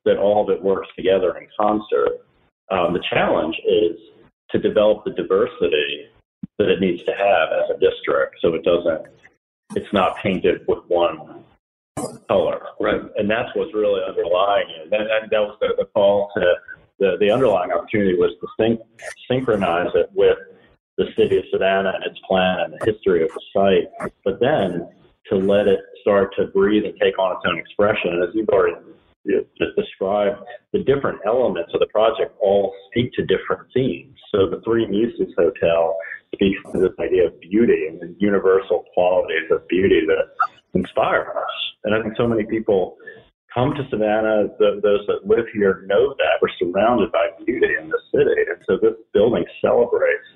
that all of it works together in concert. Um, the challenge is to develop the diversity that it needs to have as a district so it doesn't, it's not painted with one color. Right. And that's what's really underlying it. And, and that was the, the call to the, the underlying opportunity was to syn- synchronize it with the city of Savannah and its plan and the history of the site, but then to let it start to breathe and take on its own expression. And as you've already described, the different elements of the project all speak to different themes. So the Three Muses Hotel speaks to this idea of beauty and the universal qualities of beauty that inspire us. And I think so many people come to Savannah, the, those that live here know that we're surrounded by beauty in the city. And so this building celebrates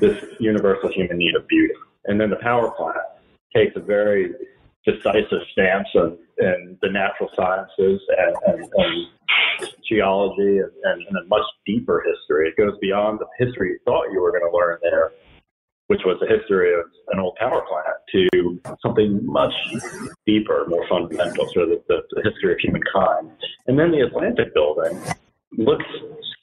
this universal human need of beauty. And then the power plant takes a very decisive stance in, in the natural sciences and, and, and geology and, and, a much deeper history. It goes beyond the history you thought you were going to learn there, which was the history of an old power plant, to something much deeper, more fundamental, sort of the, the, history of humankind. And then the Atlantic building looks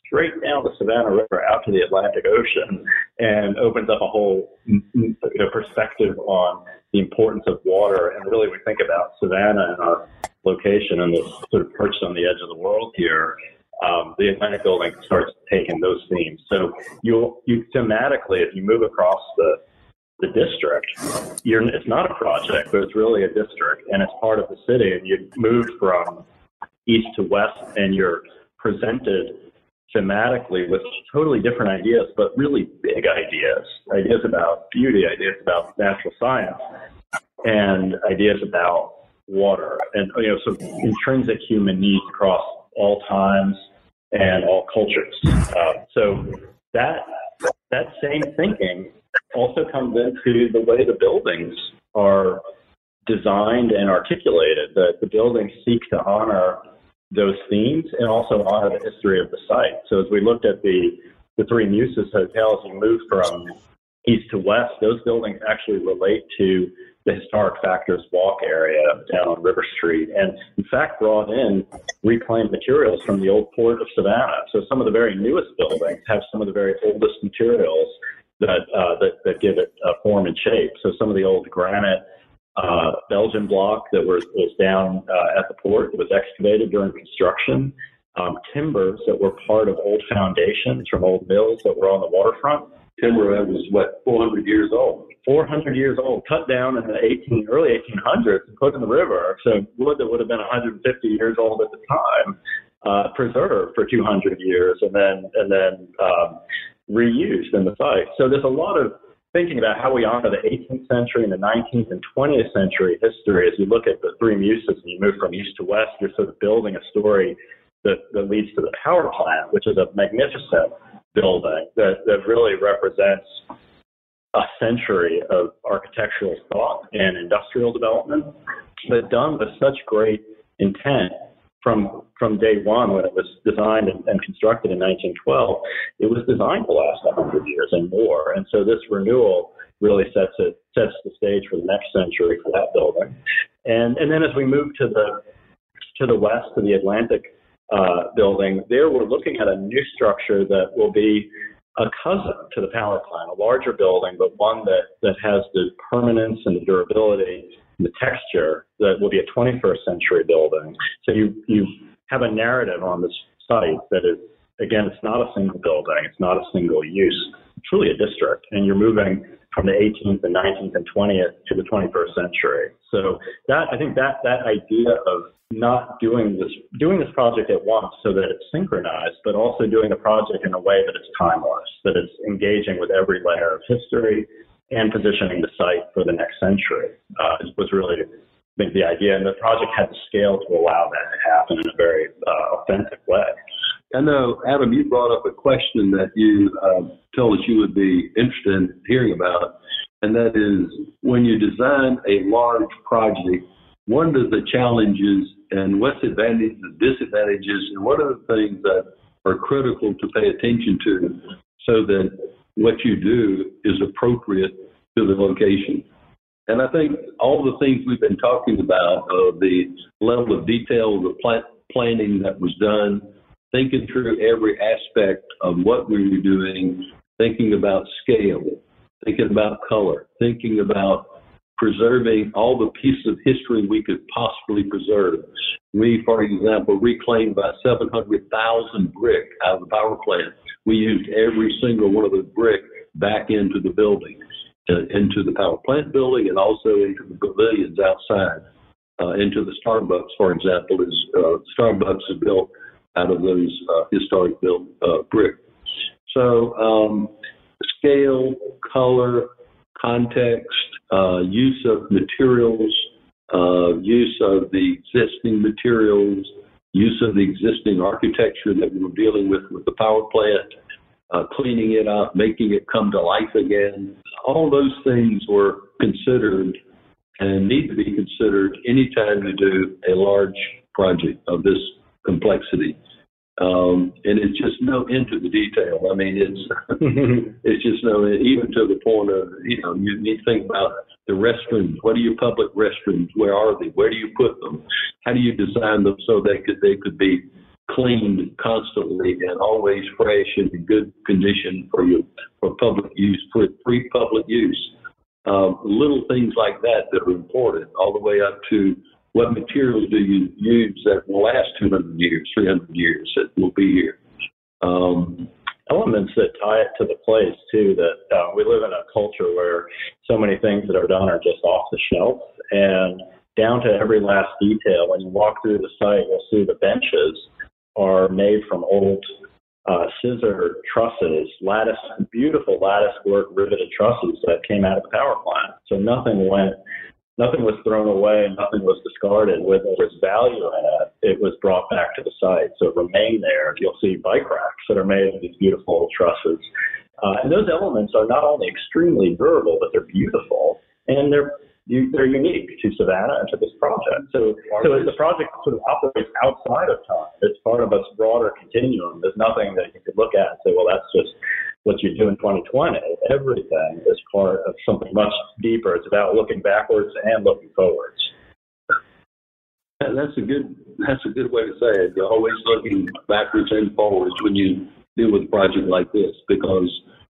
straight down the Savannah River out to the Atlantic Ocean and opens up a whole mm, mm, you know, perspective on the importance of water. And really, we think about Savannah and our location and this sort of perched on the edge of the world here. Um, the Atlantic Building starts taking those themes. So you you thematically, if you move across the the district, you're, it's not a project, but it's really a district, and it's part of the city. And you move from east to west, and you're presented thematically with totally different ideas, but really big ideas ideas about beauty, ideas about natural science, and ideas about water, and you know, some intrinsic human needs across all times and all cultures. Uh, so that that same thinking also comes into the way the buildings are designed and articulated. That the buildings seek to honor those themes and also honor the history of the site. So as we looked at the the three Muses hotels and moved from east to west, those buildings actually relate to the historic Factors Walk area down on River Street, and in fact brought in reclaimed materials from the old port of Savannah. So some of the very newest buildings have some of the very oldest materials that uh, that, that give it form and shape. So some of the old granite uh, Belgian block that was, was down uh, at the port was excavated during construction. Um, timbers that were part of old foundations from old mills that were on the waterfront. Timber that was what 400 years old. 400 years old, cut down in the 18 early 1800s and put in the river. So wood that would have been 150 years old at the time, uh, preserved for 200 years, and then and then um, reused in the site. So there's a lot of thinking about how we honor the 18th century and the 19th and 20th century history, as you look at the three muses and you move from east to west, you're sort of building a story that, that leads to the power plant, which is a magnificent building that, that really represents a century of architectural thought and industrial development, but done with such great intent from from day one when it was designed and, and, constructed in 1912, it was designed to last 100 years and more. And so this renewal really sets it sets the stage for the next century for that building. And and then as we move to the to the west to the Atlantic uh, building, there we're looking at a new structure that will be a cousin to the power plant, a larger building, but one that, that has the permanence and the durability and the texture that will be a 21st century building. So you, you have a narrative on this site that is, again, it's not a single building, it's not a single use, it's truly a district, and you're moving from the 18th and 19th and 20th to the 21st century. So that I think that that idea of not doing this doing this project at once so that it's synchronized, but also doing the project in a way that it's timeless, that it's engaging with every layer of history and positioning the site for the next century uh, was really I think the idea. And the project had the scale to allow that to happen in a very uh, authentic way. I know, Adam, you brought up a question that you uh, told us you would be interested in hearing about, and that is when you design a large project, what are the challenges and what's the advantages and disadvantages, and what are the things that are critical to pay attention to so that what you do is appropriate to the location? And I think all the things we've been talking about, uh, the level of detail, the plant planning that was done, thinking through every aspect of what we were doing, thinking about scale, thinking about color, thinking about preserving all the pieces of history we could possibly preserve. We, for example, reclaimed about 700,000 brick out of the power plant. We used every single one of those brick back into the building, uh, into the power plant building, and also into the pavilions outside. Uh, into the Starbucks, for example, is uh, Starbucks is built out of those uh, historic built uh, brick. So um, scale, color, context, uh, use of materials, uh, use of the existing materials, use of the existing architecture that we were dealing with with the power plant, uh, cleaning it up, making it come to life again. All those things were considered and need to be considered anytime you do a large project of this complexity. Um, and it's just no into the detail. I mean, it's <laughs> it's just no even to the point of you know you need to think about the restrooms. What are your public restrooms? Where are they? Where do you put them? How do you design them so they could they could be cleaned constantly and always fresh and in good condition for you for public use for free public use. Um, little things like that that are important, all the way up to what materials do you use that will last 200 years, 300 years, that will be here? Um, elements that tie it to the place too that uh, we live in a culture where so many things that are done are just off the shelf and down to every last detail when you walk through the site you'll see the benches are made from old uh, scissor trusses lattice beautiful lattice work riveted trusses that came out of the power plant so nothing went nothing was thrown away, and nothing was discarded. When there was value in it, it was brought back to the site. So it remained there. You'll see bike racks that are made of these beautiful trusses. Uh, and those elements are not only extremely durable, but they're beautiful. And they're they're unique to Savannah and to this project. So, so as the project sort of operates outside of time, it's part of a broader continuum. There's nothing that you could look at and say, well, that's just what you do in 2020. Everything is part of something much deeper. It's about looking backwards and looking forwards. That's a good. That's a good way to say it. You're always looking backwards and forwards when you deal with a project like this, because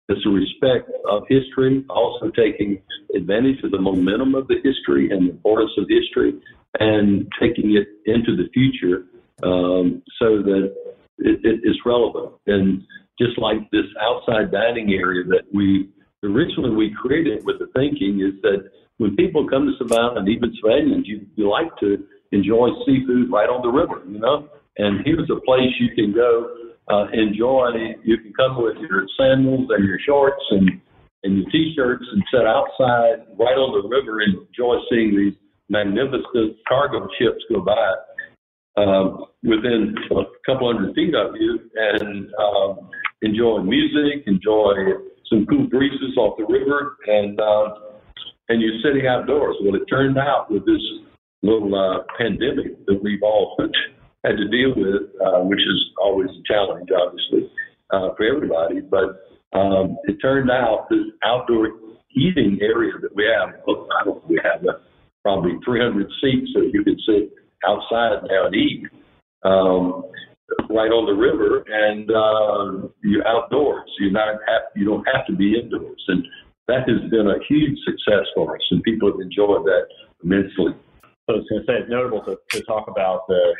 it's a respect of history, also taking advantage of the momentum of the history and the importance of history, and taking it into the future um, so that it, it is relevant. And just like this outside dining area that we originally we created with the thinking is that when people come to Savannah and even Savannahans, you, you like to enjoy seafood right on the river, you know? And here's a place you can go uh, enjoy. You can come with your sandals and your shorts and, and your t-shirts and sit outside right on the river and enjoy seeing these magnificent cargo ships go by um, within a couple hundred feet of you and um, enjoy music, enjoy some cool breezes off the river, and uh, and you're sitting outdoors. Well, it turned out with this little uh, pandemic that we've all had to deal with, uh, which is always a challenge, obviously, uh, for everybody. But um, it turned out this outdoor eating area that we have, I don't know, we have uh, probably 300 seats so you could sit outside now and eat. Um, right on the river, and uh, you're outdoors. You're not have, you don't have to be indoors, and that has been a huge success for us, and people have enjoyed that immensely. So I was going to say it's notable to, to talk about the,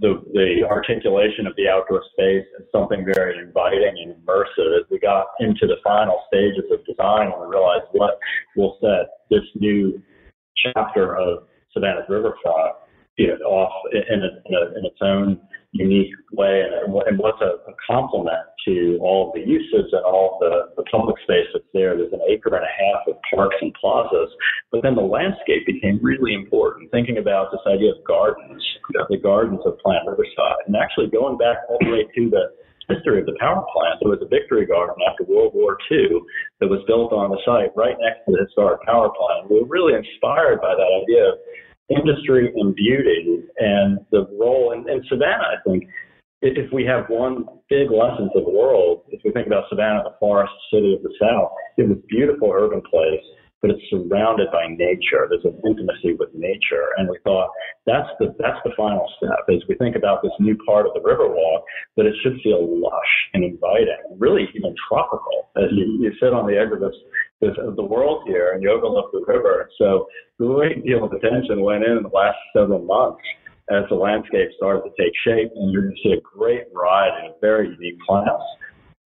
the the articulation of the outdoor space as something very inviting and immersive. As we got into the final stages of design, we realized what will set this new chapter of Savannah's riverfront you know, off in, a, in, a, in its own unique way and, and what's a, a complement to all of the uses and all the, the public space that's there. There's an acre and a half of parks and plazas, but then the landscape became really important. Thinking about this idea of gardens, the gardens of Plant Riverside, and actually going back all the way to the history of the power plant. There was a Victory Garden after World War II that was built on the site right next to the historic power plant. We were really inspired by that idea of industry and beauty and the role in, in Savannah, I think, if we have one big lesson to the world, if we think about Savannah, the forest city of the South, it was a beautiful urban place, but it's surrounded by nature. There's an intimacy with nature, and we thought that's the that's the final step. As we think about this new part of the Riverwalk, that it should feel lush and inviting, really even tropical. As you, you sit on the edge of this of the world here overlook the river. So a great deal of attention went in in the last several months as the landscape started to take shape, and you're going to see a great variety of very unique plants,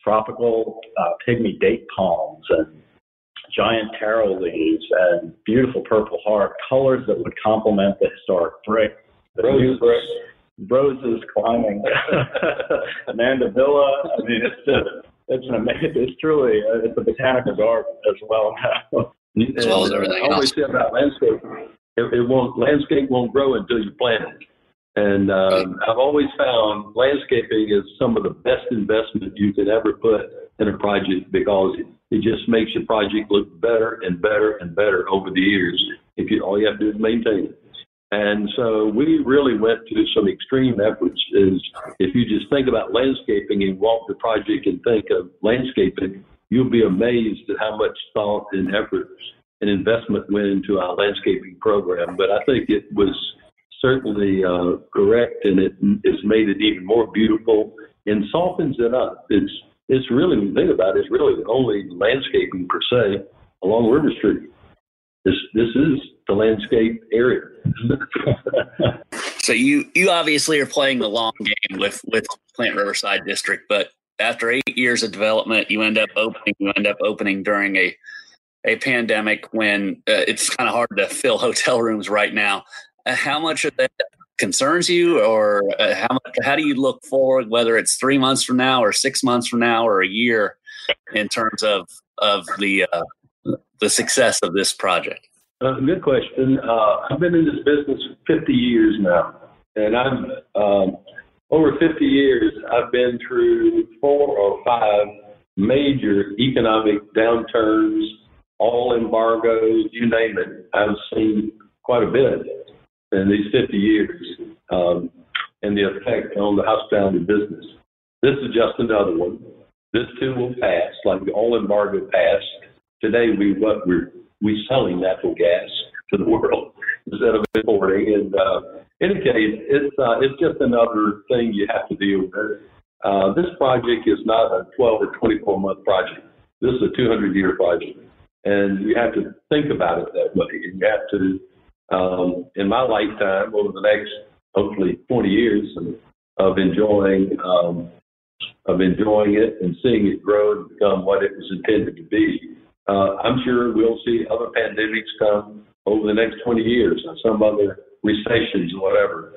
tropical uh, pygmy date palms and giant taro leaves and beautiful purple heart, colors that would complement the historic brick. The roses, roses climbing <laughs> mandevilla. I mean, it's just it's an amazing, it's truly, uh, it's a botanical garden as well now. as well as everything else. I always say about landscape, it, it won't, landscape won't grow until you plant it. And um, I've always found landscaping is some of the best investment you can ever put in a project because it, it just makes your project look better and better and better over the years. If you all you have to do is maintain it. And so we really went to some extreme efforts. Is if you just think about landscaping and walk the project and think of landscaping, you'll be amazed at how much thought and effort and investment went into our landscaping program. But I think it was certainly uh, correct, and it has made it even more beautiful and softens it up. It's it's really when you think about it, it's really the only landscaping per se along River Street. This this is the landscape area. <laughs> so you you obviously are playing the long game with with Plant Riverside District, but after eight years of development, you end up opening. You end up opening during a a pandemic when uh, it's kind of hard to fill <laughs> hotel rooms right now. Uh, how much of that concerns you, or uh, how much, how do you look forward, whether it's three months from now, or six months from now, or a year, in terms of of the uh, the success of this project? Uh, good question. Uh, I've been in this business 50 years now, and I'm um, over 50 years. I've been through four or five major economic downturns, oil embargoes, you name it. I've seen quite a bit in these 50 years, um, and the effect on the hospitality business. This is just another one. This too will pass, like the oil embargo passed. Today we what we're we selling natural gas to the world <laughs> instead of importing. And uh, in any case, it's uh, it's just another thing you have to deal with. Uh, this project is not a 12 or 24 month project. This is a 200 year project, and you have to think about it that way. And you have to, um, in my lifetime, over the next hopefully 20 years of, enjoying um, of enjoying it and seeing it grow and become what it was intended to be. Uh, I'm sure we'll see other pandemics come over the next 20 years and some other recessions or whatever.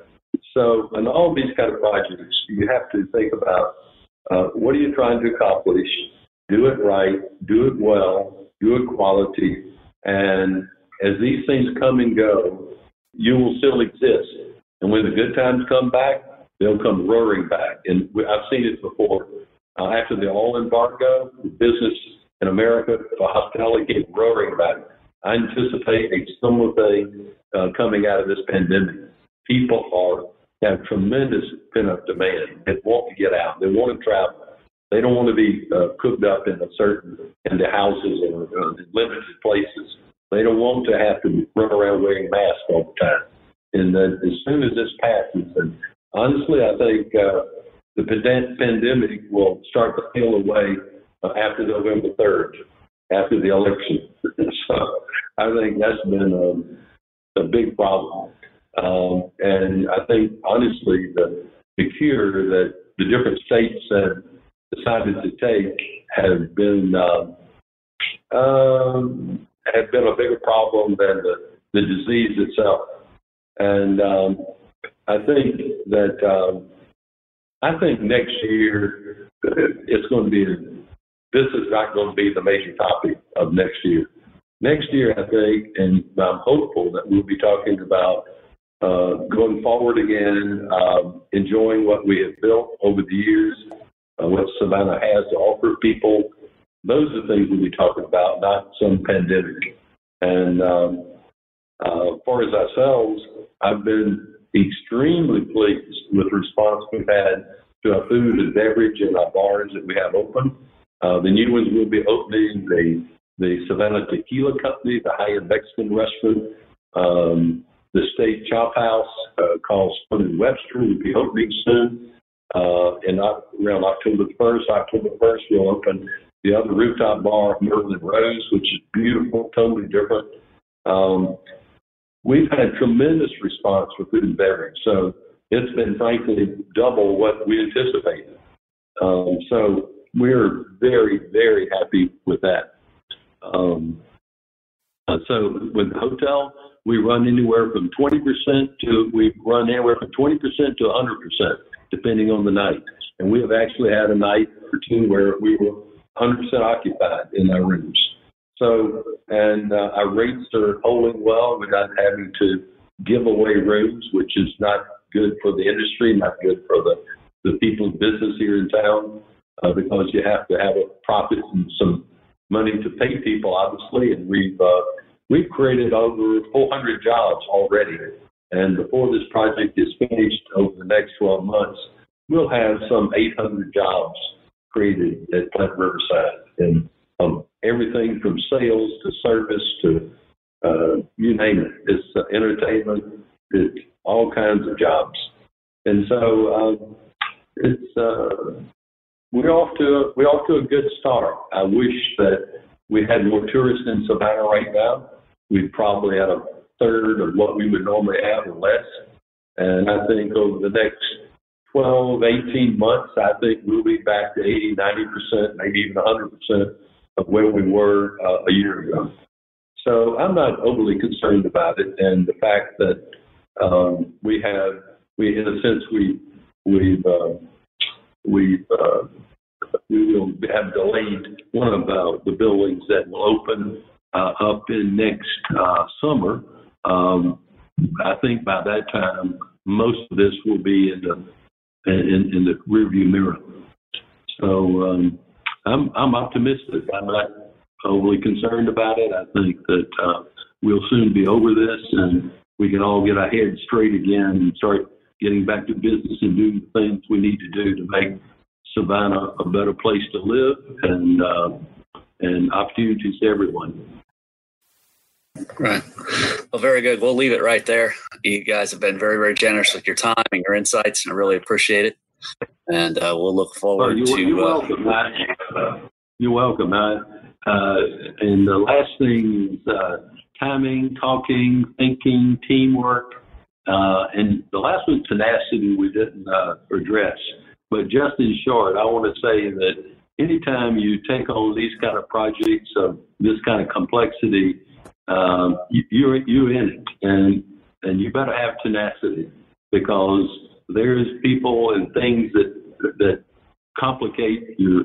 So, in all these kind of projects, you have to think about uh, what are you trying to accomplish? Do it right, do it well, do it quality, and as these things come and go, you will still exist. And when the good times come back, they'll come roaring back. And I've seen it before. Uh, after the oil embargo, the business in America for hospitality came roaring back. I anticipate a similar thing uh, coming out of this pandemic. People are have tremendous pent-up demand. They want to get out. They want to travel. They don't want to be uh, cooped up in a certain in the houses or uh, limited places. They don't want to have to run around wearing masks all the time. And then as soon as this passes, and honestly, I think uh, the pandemic will start to peel away uh, after November 3rd, after the election. <laughs> so I think that's been a, a big problem. Um, and I think, honestly, the, the cure that the different states have decided to take have been um, um, have been a bigger problem than the, the disease itself. And um, I think that um, I think next year it's going to be this is not going to be the major topic of next year. Next year, I think, and I'm hopeful that we'll be talking about uh, going forward again, um, enjoying what we have built over the years, uh, what Savannah has to offer people. Those are the things we'll be talking about, not some pandemic. And um, uh, as far as ourselves, I've been extremely pleased with the response we've had to our food and beverage and our bars that we have open. Uh, the new ones will be opening the the Savannah Tequila Company, the high-end Mexican restaurant, um, the State Chop House uh, called Stone and Webster will be opening soon. Uh, and around October 1st, October 1st, we'll open the other rooftop bar, Merlin Rose, which is beautiful, totally different. Um, we've had tremendous response for food and beverage. So it's been frankly double what we anticipated. Um, so we're very, very happy with that. Um, uh, so with the hotel, we run anywhere from 20% to we run anywhere from 20% to 100% depending on the night. And we have actually had a night or two where we were 100% occupied in our rooms. So, and uh, our rates are holding well without having to give away rooms, which is not good for the industry, not good for the, the people's business here in town, uh, because you have to have a profit and some money to pay people, obviously. And we've, uh, we've created over 400 jobs already and before this project is finished over the next 12 months, we'll have some 800 jobs created at Plant Riverside. And um, everything from sales to service to uh, you name it. It's uh, entertainment, it's all kinds of jobs. And so um, it's uh, we're off to a, we're off to a good start. I wish that we had more tourists in Savannah right now. We'd probably had a third of what we would normally have or less. And I think over the next 12, 18 months, I think we'll be back to 80, 90%, maybe even 100% of where we were uh, a year ago. So I'm not overly concerned about it. And the fact that um, we have, we in a sense, we we've uh, we've uh, we will have delayed one of uh, the buildings that will open uh, up in next uh, summer um, I think by that time, most of this will be in the in, in the rearview mirror. So um, I'm I'm optimistic. I'm not overly concerned about it. I think that uh, we'll soon be over this, and we can all get our heads straight again and start getting back to business and doing the things we need to do to make Savannah a better place to live and uh, and opportunities to everyone. Right. Well, very good. We'll leave it right there. You guys have been very, very generous with your time and your insights, and I really appreciate it. And uh, we'll look forward you're, to. You're uh, welcome, Matt. You're welcome, Matt. Uh, and the last thing is uh, timing, talking, thinking, teamwork. Uh, and the last one, tenacity, we didn't uh, address. But just in short, I want to say that anytime you take on these kind of projects of this kind of complexity, um, you, you're you're in it, and and you better have tenacity because there's people and things that that complicate your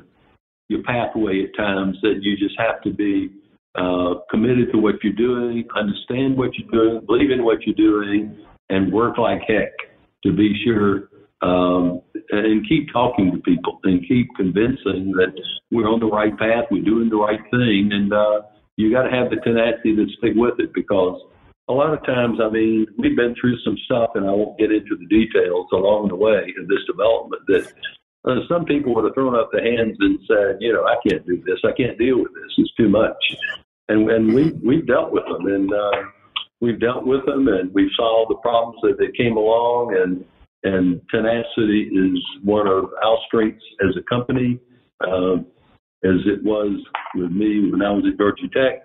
your pathway at times that you just have to be uh, committed to what you're doing, understand what you're doing, believe in what you're doing, and work like heck to be sure um, and keep talking to people and keep convincing that we're on the right path, we're doing the right thing, and uh, you got to have the tenacity to stick with it because a lot of times, I mean, we've been through some stuff, and I won't get into the details along the way of this development that uh, some people would have thrown up their hands and said, you know, I can't do this. I can't deal with this. It's too much. And and we we've dealt with them, and uh, we've dealt with them, and we've solved the problems that they came along, and and tenacity is one of our strengths as a company, uh, as it was with me when I was at Georgia Tech.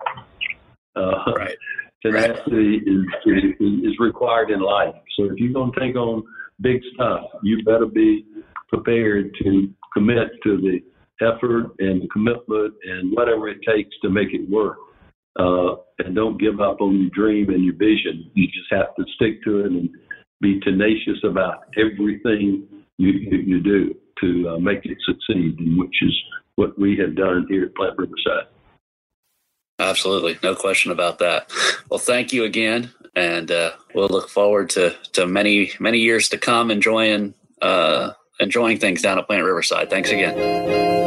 Uh, right. Tenacity right. is, is required in life. So if you're going to take on big stuff, you better be prepared to commit to the effort and the commitment and whatever it takes to make it work. Uh, and don't give up on your dream and your vision. You just have to stick to it and be tenacious about everything you, you, you do to uh, make it succeed, which is what we have done here at Plant Riverside. Absolutely, no question about that. Well, thank you again, and uh, we'll look forward to to many many years to come enjoying uh, enjoying things down at Plant Riverside. Thanks again.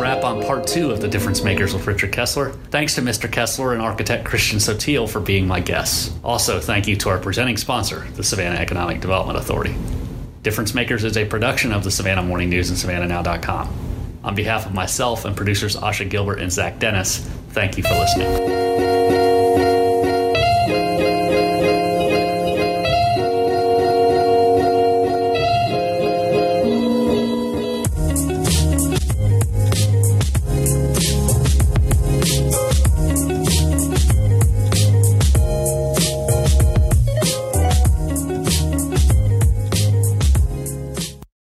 Wrap on part two of the Difference Makers with Richard Kessler. Thanks to Mr. Kessler and architect Christian Sottile for being my guests. Also, thank you to our presenting sponsor, the Savannah Economic Development Authority. Difference Makers is a production of the Savannah Morning News and SavannahNow.com. On behalf of myself and producers Asha Gilbert and Zach Dennis, thank you for listening.